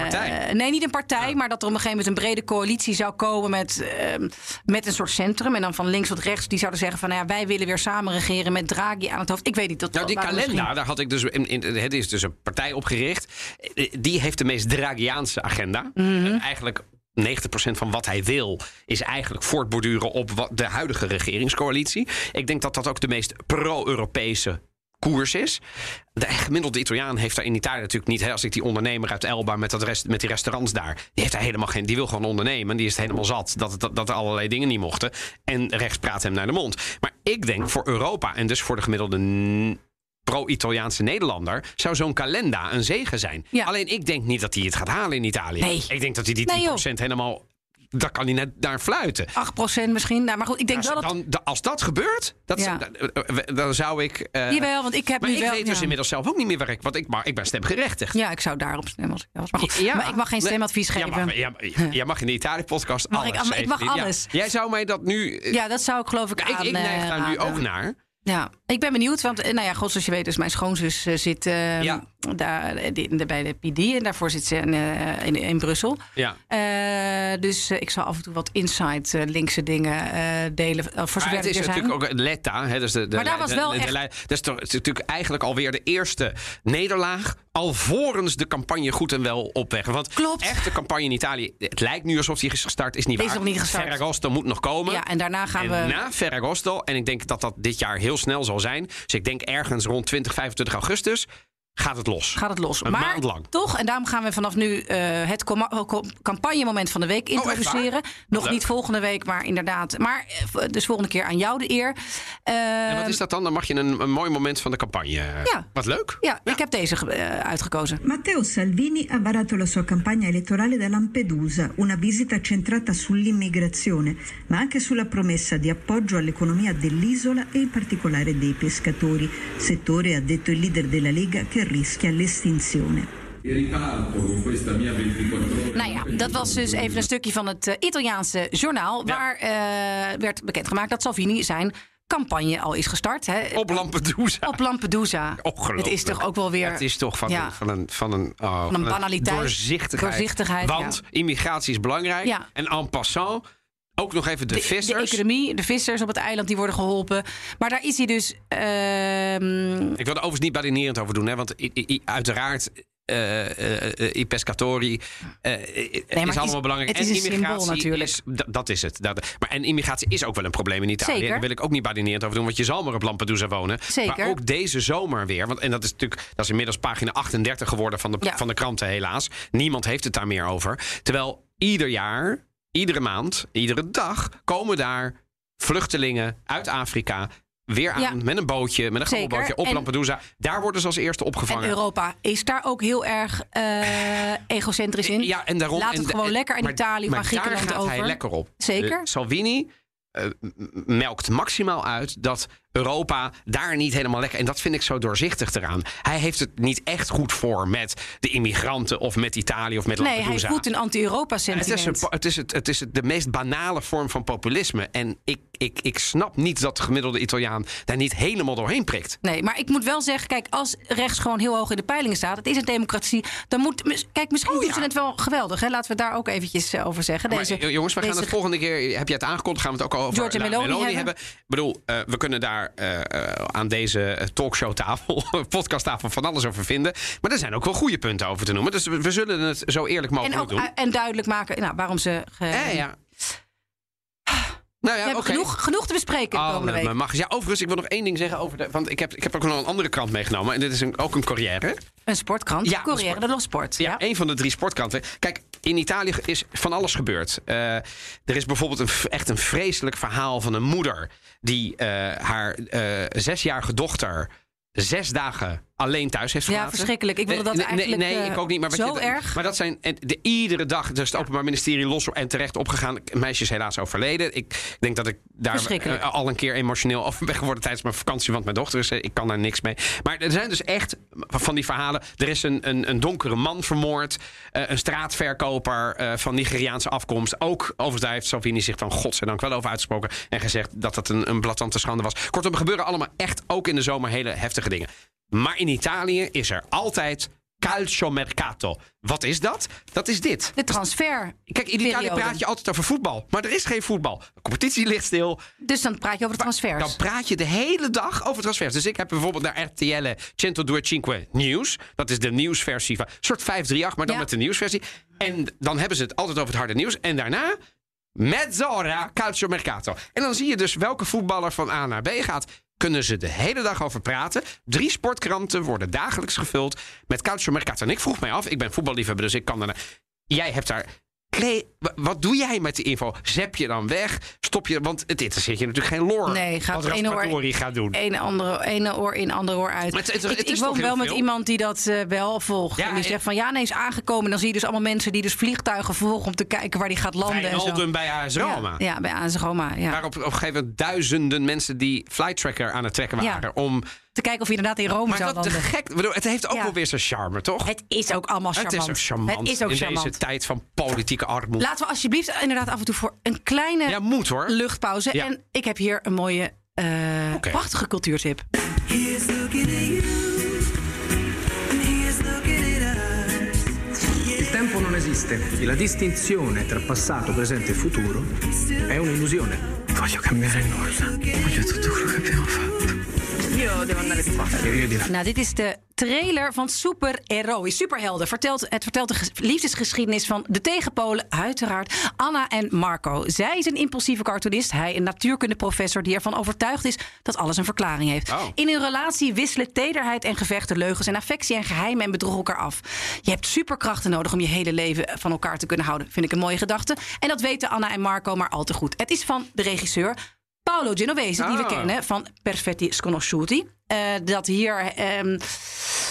S2: partij?
S1: nee, niet een partij, maar dat er op een gegeven moment een brede coalitie zou komen met, ehm, met een soort centrum. En dan van links tot rechts, die zouden zeggen van nou ja, wij willen weer samen regeren met Draghi aan het hoofd. Ik weet niet. Dat,
S2: Nou, die
S1: misschien-
S2: daar had ik dus. In, in, het is dus een partij opgericht. Eh, Die heeft de meest Dragiaanse agenda.
S1: Mhm.
S2: Eh, Eigenlijk 90% van wat hij wil is eigenlijk voortborduren op de huidige regeringscoalitie. Ik denk dat dat ook de meest pro-Europese koers is. De gemiddelde Italiaan heeft daar in Italië natuurlijk niet. Hè, als ik die ondernemer uit Elba met, dat rest, met die restaurants daar. Die heeft daar helemaal geen. Die wil gewoon ondernemen. Die is het helemaal zat dat, dat, dat er allerlei dingen niet mochten. En rechts praat hem naar de mond. Maar ik denk voor Europa en dus voor de gemiddelde pro-Italiaanse Nederlander zou zo'n kalenda een zegen zijn.
S1: Ja.
S2: Alleen ik denk niet dat hij het gaat halen in Italië.
S1: Nee.
S2: Ik denk dat hij die 10%
S1: Nee, joh.
S2: helemaal. Daar kan hij net naar fluiten.
S1: 8% misschien. Nou, maar goed, ik denk
S2: Als,
S1: wel dat.
S2: dan, da- als dat gebeurt, dat,
S1: Ja.
S2: dan, dan zou ik. eh,
S1: Jawel, want ik heb
S2: maar
S1: nu
S2: ik
S1: wel.
S2: weet dus
S1: ja.
S2: inmiddels zelf ook niet meer waar ik. Want ik, maar ik ben stemgerechtigd.
S1: Ja, ik zou daarop stemmen als ik was. Maar, goed,
S2: Ja.
S1: maar ik mag geen
S2: Nee,
S1: stemadvies
S2: jij
S1: geven.
S2: Mag, jij, jij mag in de Italië-podcast
S1: Mag ik-
S2: alles.
S1: ik mag alles.
S2: Jij zou mij dat nu.
S1: Ja, dat zou ik geloof ik
S2: ik,
S1: aan.
S2: ik neig
S1: eh,
S2: daar nu
S1: raden.
S2: ook naar.
S1: Ja, ik ben benieuwd. Want, eh, nou ja, god, zoals je weet, dus mijn schoonzus eh, zit eh,
S2: Ja.
S1: daar, eh, bij de PD. En daarvoor zit ze in, in, in Brussel.
S2: Ja.
S1: Dus ik zal af en toe wat inside eh, linkse dingen delen. voor zover
S2: het is natuurlijk ook Letta. Hè, dus de, de,
S1: Maar daar was wel echt-
S2: Dat is, toch, het is natuurlijk eigenlijk alweer de eerste nederlaag. Alvorens de campagne goed en wel op weg. Want
S1: Klopt.
S2: echt de campagne in Italië. Het lijkt nu alsof die is gestart. Is niet
S1: Is
S2: waar.
S1: nog niet gestart.
S2: Ferragosto moet nog komen.
S1: Ja, en daarna gaan
S2: en
S1: we.
S2: na Ferragosto, en ik denk dat dat dit jaar heel snel zal zijn. Dus ik denk ergens rond 20, 25 augustus. Gaat het los.
S1: gaat het los.
S2: Een
S1: maar
S2: maand lang.
S1: toch, en daarom gaan we vanaf nu eh, het co- campagnemoment van de week
S2: Oh,
S1: introduceren. Nog
S2: leuk.
S1: niet volgende week, maar inderdaad. Maar eh, dus volgende keer aan jou de eer.
S2: En wat
S1: Ehm,
S2: is dat dan? Dan mag je een, een mooi moment van de campagne.
S1: Ja.
S2: Wat leuk.
S1: Ja, ik heb deze ge- eh, uitgekozen.
S4: Matteo Salvini ha varato la sua campagna elettorale da Lampedusa, una visita centrata sull'immigrazione, ma anche sulla promessa di appoggio all'economia dell'isola e in particolare dei pescatori, settore, ha detto il leader della Lega, che rischia l'estinzione.
S5: Riparto con questa mia 24 ore.
S1: Nou ja, dat was dus even een stukje van het eh, Italiaanse journaal.
S2: Ja.
S1: Waar eh, werd bekendgemaakt dat Salvini zijn campagne al is gestart. Hè,
S2: Op Lampedusa.
S1: op Lampedusa.
S2: Ongelooflijk.
S1: Het is toch ook wel weer.
S2: Het is toch van,
S1: Ja.
S2: een, van een, van een, oh, van
S1: banaliteit.
S2: Doorzichtigheid.
S1: Doorzichtigheid,
S2: Want immigratie is belangrijk.
S1: Ja.
S2: En en passant ook nog even de,
S1: de,
S2: vissers.
S1: de economie, de vissers op het eiland, die worden geholpen. Maar daar is hij dus. ehm,
S2: Ik wil er overigens niet badinerend over doen, hè, want i- i- uiteraard. eh, eh, I pescatori
S1: maar
S2: is allemaal
S1: is-
S2: belangrijk.
S1: is
S2: en
S1: een symbool
S2: immigratie
S1: natuurlijk.
S2: Is, dat is het. Dat, maar en immigratie is ook wel een probleem in Italië.
S1: Zeker.
S2: Daar wil ik ook niet badinerend over doen, want je zal maar op Lampedusa wonen.
S1: Zeker.
S2: Maar ook deze zomer weer. Want, en dat is natuurlijk dat is inmiddels pagina 38 geworden van de,
S1: Ja.
S2: van de kranten, helaas. Niemand heeft het daar meer over. Terwijl ieder jaar, iedere maand, iedere dag komen daar vluchtelingen uit Afrika. Weer aan
S1: Ja.
S2: met een bootje, met een
S1: Zeker.
S2: op
S1: En-
S2: Lampedusa. Daar worden ze als eerste
S1: en
S2: opgevangen.
S1: Europa is daar ook heel erg eh, egocentrisch in.
S2: Ja, en daarom,
S1: Laat
S2: en
S1: het gewoon
S2: en-
S1: lekker aan
S2: maar-
S1: Italië
S2: maar
S1: Griekenland
S2: daar gaat
S1: over.
S2: hij lekker op.
S1: Zeker.
S2: Eh, Salvini eh, melkt maximaal uit dat Europa daar niet helemaal lekker... en dat vind ik zo doorzichtig eraan. Hij heeft het niet echt goed voor met de immigranten... of met Italië of met
S1: nee, hij
S2: Lampedusa.
S1: voedt een anti-Europa
S2: het is, een,
S1: sentiment.
S2: het, is het, het is het- de meest banale vorm van populisme. En ik, ik, ik snap niet dat de gemiddelde Italiaan daar niet helemaal doorheen prikt.
S1: Nee, maar ik moet wel zeggen, kijk, als rechts gewoon heel hoog in de peilingen staat, het is een democratie, dan moet. Kijk, misschien
S2: Oh,
S1: doen
S2: ja.
S1: ze het wel geweldig, hè? Laten we het daar ook eventjes eh, over zeggen.
S2: Maar,
S1: Deze,
S2: eh, jongens, we gaan het volgende keer. Heb je het aangekondigd? Gaan we het ook over
S1: Giorgia
S2: nou,
S1: Meloni hebben.
S2: hebben. Ik bedoel, eh, we kunnen daar eh, eh, aan deze talkshowtafel, podcasttafel van alles over vinden. Maar er zijn ook wel goede punten over te noemen. Dus we, zullen het zo eerlijk
S1: en,
S2: mogelijk
S1: ook,
S2: doen.
S1: eh, en duidelijk maken nou, waarom ze. ge-
S2: Eh, ja. Nou
S1: We
S2: ja,
S1: genoeg, genoeg te bespreken
S2: Oh,
S1: komende
S2: met
S1: week.
S2: mijn mag. Ja, overigens, ik wil nog één ding zeggen over de. Want ik heb, ik heb ook nog een andere krant meegenomen. En dit is een, ook een carrière.
S1: Een sportkrant.
S2: Ja,
S1: Corriere
S2: sport-
S1: dello Sport.
S2: Ja,
S1: Ja,
S2: een van de drie sportkranten. Kijk, in Italië is van alles gebeurd. Er is bijvoorbeeld een, echt een vreselijk verhaal van een moeder... die eh, haar eh, zesjarige dochter zes dagen alleen thuis heeft
S1: Ja,
S2: gelaten.
S1: verschrikkelijk. Ik wilde dat eigenlijk,
S2: Nee, nee
S1: eh,
S2: ik ook niet. Maar
S1: zo
S2: je,
S1: erg.
S2: Maar dat zijn en de, iedere dag. Dus het Openbaar Ministerie los en terecht opgegaan. Een meisje is helaas overleden. Ik denk dat ik daar eh, al een keer emotioneel over ben geworden tijdens mijn vakantie. Want mijn dochter is. eh, Ik kan daar niks mee. Maar er zijn dus echt van die verhalen. Er is een, een, een donkere man vermoord. eh, een straatverkoper eh, van Nigeriaanse afkomst. Ook overigens daar heeft Salvini zich dan godzijdank wel over uitgesproken. En gezegd dat dat een, een blatante schande was. Kortom, er gebeuren allemaal echt ook in de zomer hele heftige dingen. Maar in Italië is er altijd calciomercato. Wat is dat? Dat is dit.
S1: De transfer.
S2: Kijk, in Italië praat je altijd over voetbal. Maar er is geen voetbal. De competitie ligt stil.
S1: Dus dan praat je over de transfers.
S2: Dan praat je de hele dag over transfers. Dus ik heb bijvoorbeeld naar RTL 125 Nieuws. Dat is de nieuwsversie van... Een soort 538, maar dan
S1: Ja.
S2: met de nieuwsversie. En dan hebben ze het altijd over het harde nieuws. En daarna... Mezz'ora calciomercato. En dan zie je dus welke voetballer van A naar B gaat. Kunnen ze de hele dag over praten. Drie sportkranten worden dagelijks gevuld met calciomercato. En ik vroeg mij af, ik ben voetballiefhebber, dus ik kan daarna... Jij hebt daar... Klee, wa- wat doe jij met die info? Zep je dan weg? Stop je? Want het interesseert je natuurlijk geen lore.
S1: Nee, gaat
S2: wat
S1: het ene oor-
S2: gaat doen.
S1: Ene, andere, ene oor in, andere oor uit.
S2: Maar het- het- het
S1: ik woon wel met iemand die dat eh, wel volgt.
S2: Ja,
S1: en die zegt van ja, nee, is aangekomen. Dan zie je dus allemaal mensen die dus vliegtuigen volgen om te kijken waar die gaat landen. En zo.
S2: Wijnaldum bij AS Roma.
S1: Ja, ja, bij AS Roma. Ja.
S2: Waar op, op een gegeven moment duizenden mensen die flight tracker aan het trekken waren. Om,
S1: Te kijken of je inderdaad in Rome
S2: maar
S1: zou landen.
S2: gek. bedoel, Het heeft ook
S1: Ja.
S2: wel weer zijn charme, toch?
S1: Het is ook allemaal
S2: Het
S1: charmant.
S2: is ook charmant.
S1: Het is ook
S2: in
S1: charmant.
S2: deze tijd van politieke armoede.
S1: Laten we alsjeblieft inderdaad af en toe voor een kleine
S2: ja, moet hoor.
S1: luchtpauze.
S2: Ja.
S1: En ik heb hier een mooie, eh,
S2: Oké.
S1: prachtige cultuurtip.
S6: Il tempo non esiste e la distinzione tra passato, presente e futuro è un'illusione.
S7: Voglio cambiare nulla. Voglio tutto quello che abbiamo fatto.
S8: Io devo andare di qua.
S6: Io di là.
S1: Nou, dit is de trailer van Super Heroïs. Superhelden. Vertelt, het vertelt de ges- liefdesgeschiedenis van de tegenpolen, uiteraard Anna en Marco. Zij is een impulsieve cartoonist. Hij een natuurkundeprofessor die ervan overtuigd is dat alles een verklaring heeft.
S2: Oh.
S1: In hun relatie wisselen tederheid en gevechten, leugens en affectie en geheimen en bedrog elkaar af. Je hebt superkrachten nodig om je hele leven van elkaar te kunnen houden. Vind ik een mooie gedachte. En dat weten Anna en Marco maar al te goed. Het is van de regisseur Paolo Genovese, die we
S2: Ah.
S1: kennen van Perfetti Sconosciuti. Eh, dat hier ehm,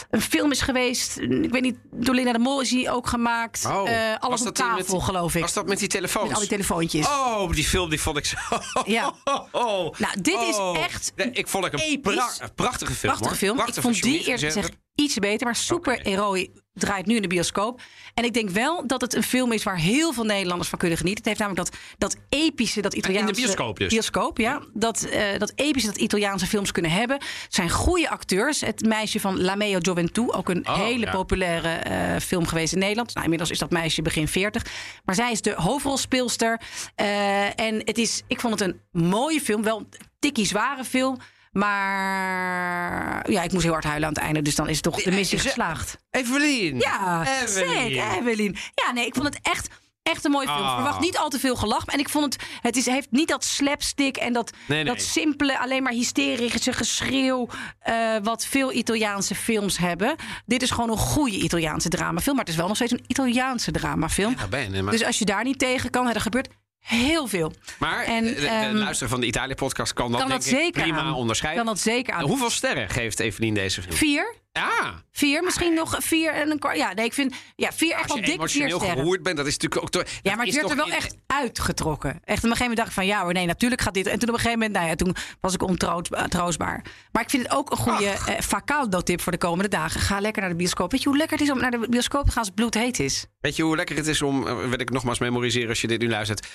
S1: een film is geweest. Ik weet niet, door Linda de Mol is die ook gemaakt. Eh, alles
S2: Oh,
S1: op tafel,
S2: met-
S1: geloof ik.
S2: Was dat met die telefoons?
S1: Met al die telefoontjes.
S2: Oh, die film die vond ik zo.
S1: Ja.
S2: Oh.
S1: Nou, dit is
S2: Oh.
S1: echt
S2: Nee, ik vond het een pra- prachtige film.
S1: Prachtige
S2: hoor.
S1: film. Ik vond die eerlijk gezegd. Iets beter. Maar Super Heroi draait nu in de bioscoop. En ik denk wel dat het een film is waar heel veel Nederlanders van kunnen genieten. Het heeft namelijk dat, dat epische, dat Italiaanse...
S2: bioscoop dus?
S1: Bioscoop, ja. Dat, eh, dat epische dat Italiaanse films kunnen hebben. Het zijn goede acteurs. Het meisje van La Meo Gioventù, ook een
S2: Oh,
S1: hele
S2: ja.
S1: populaire eh, film geweest in Nederland. Nou, inmiddels is dat meisje begin 40. Maar zij is de hoofdrolspeelster. Eh, en het is, ik vond het een mooie film. Wel een tikkie zware film. Maar ja, ik moest heel hard huilen aan het einde. Dus dan is het toch de missie
S2: is het-
S1: geslaagd.
S2: Evelien.
S1: Ja,
S2: Evelien.
S1: zeker, Evelien. Ja, nee, ik vond het echt, echt een mooie film.
S2: Ah.
S1: Verwacht niet al te veel gelach. En ik vond het, het is, heeft niet dat slapstick en dat,
S2: Nee, nee.
S1: dat simpele, alleen maar hysterische geschreeuw. eh, wat veel Italiaanse films hebben. Dit is gewoon een goede Italiaanse dramafilm. Maar het is wel nog steeds een Italiaanse dramafilm.
S2: Ja, ben je, maar-
S1: Dus als je daar niet tegen kan, hè, er gebeurt heel veel.
S2: Maar
S1: En,
S2: de, de
S1: ehm,
S2: luisteraar van de Italië-podcast kan dat,
S1: kan
S2: denk
S1: dat
S2: ik
S1: zeker
S2: prima
S1: aan.
S2: onderscheiden.
S1: Kan dat zeker aan.
S2: Hoeveel sterren geeft Evelien deze film?
S1: Vier?
S2: Ja,
S1: Vier, misschien nog vier en een kwart. Ja, nee, ik vind ja, vier echt
S2: als
S1: wel
S2: je
S1: dik vier
S2: emotioneel
S1: sterren.
S2: geroerd bent, dat is natuurlijk ook... toch-
S1: Ja, maar het werd er wel
S2: in-
S1: echt uitgetrokken. Echt op een gegeven moment dacht ik van ja hoor, nee, natuurlijk gaat dit. En toen op een gegeven moment, nou ja, toen was ik ontroostbaar. Maar ik vind het ook een goede eh Facaldo tip voor de komende dagen. Ga lekker naar de bioscoop. Weet je hoe lekker het is om naar de bioscoop te gaan als het bloedheet is?
S2: Weet je hoe lekker het is om, eh, wil ik nogmaals memoriseren als je dit nu luistert.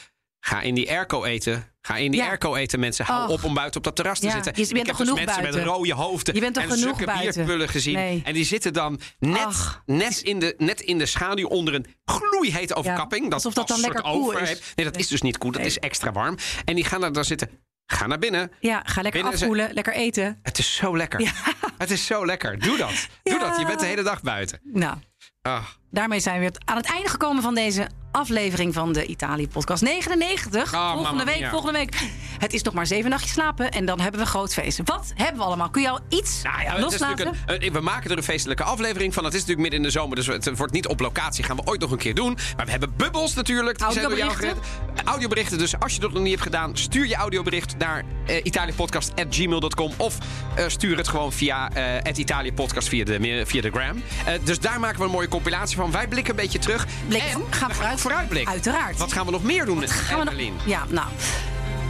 S2: Ga in die airco eten. Ga in die
S1: Ja.
S2: airco eten, mensen. Hou op om buiten op dat terras te
S1: Ja,
S2: zitten.
S1: je bent
S2: ik heb dus
S1: genoeg
S2: mensen met rode hoofden
S1: Je bent
S2: en
S1: genoeg
S2: bierpullen gezien.
S1: Nee.
S2: En die zitten dan net,
S1: Ach.
S2: net, in de, net in de schaduw onder een gloeihete overkapping. dat
S1: alsof dat dan lekker koel is.
S2: heeft. Nee, dat is dus niet koel. Dat
S1: Nee.
S2: is extra warm. En die gaan daar dan zitten. Ga naar binnen.
S1: Ja, ga lekker
S2: Binnen ze-
S1: afkoelen, lekker eten.
S2: Het is zo lekker. Het is zo lekker. Doe dat. Doe dat. Je bent de hele dag buiten.
S1: Nou,
S2: Ah.
S1: daarmee zijn we aan het einde gekomen van deze aflevering van de Italië-podcast 99.
S2: Oh,
S1: volgende week,
S2: mia.
S1: volgende week. Het is nog maar zeven nachtjes slapen en dan hebben we groot feest. Wat hebben we allemaal? Kun je al iets
S2: Nou ja, het is
S1: loslaten?
S2: een, een- we maken er een feestelijke aflevering van. Het is natuurlijk midden in de zomer, dus het wordt niet op locatie. Gaan we ooit nog een keer doen. Maar we hebben bubbels natuurlijk. Die zijn door jou
S1: Audioberichten?
S2: gered. Audioberichten. Dus als je dat nog niet hebt gedaan, stuur je audiobericht naar uh, italiapodcast.gmail.com. Of eh, stuur het gewoon via het Italiapodcast via de, via de gram. Eh, dus daar maken we een mooie compilatie van. Wij blikken een beetje terug.
S1: Blikken,
S2: en
S1: gaan we
S2: gaan
S1: vooruit-
S2: vooruitblikken.
S1: Uiteraard.
S2: Wat gaan we nog meer doen,
S1: nog-
S2: Evelien?
S1: Ja, nou.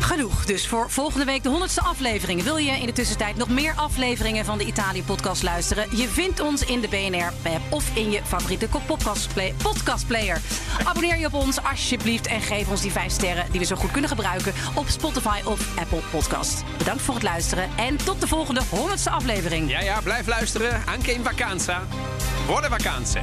S1: Genoeg. Dus voor volgende week de 100ste aflevering. Wil je in de tussentijd nog meer afleveringen van de Italië-podcast luisteren? Je vindt ons in de BNR-app of in je favoriete podcastplay- podcastplayer. Abonneer je op ons alsjeblieft en geef ons die vijf sterren die we zo goed kunnen gebruiken op Spotify of Apple Podcast. Bedankt voor het luisteren en tot de volgende 100ste aflevering.
S2: Ja, ja, blijf luisteren. Anche in vacanza. Buone vacanze.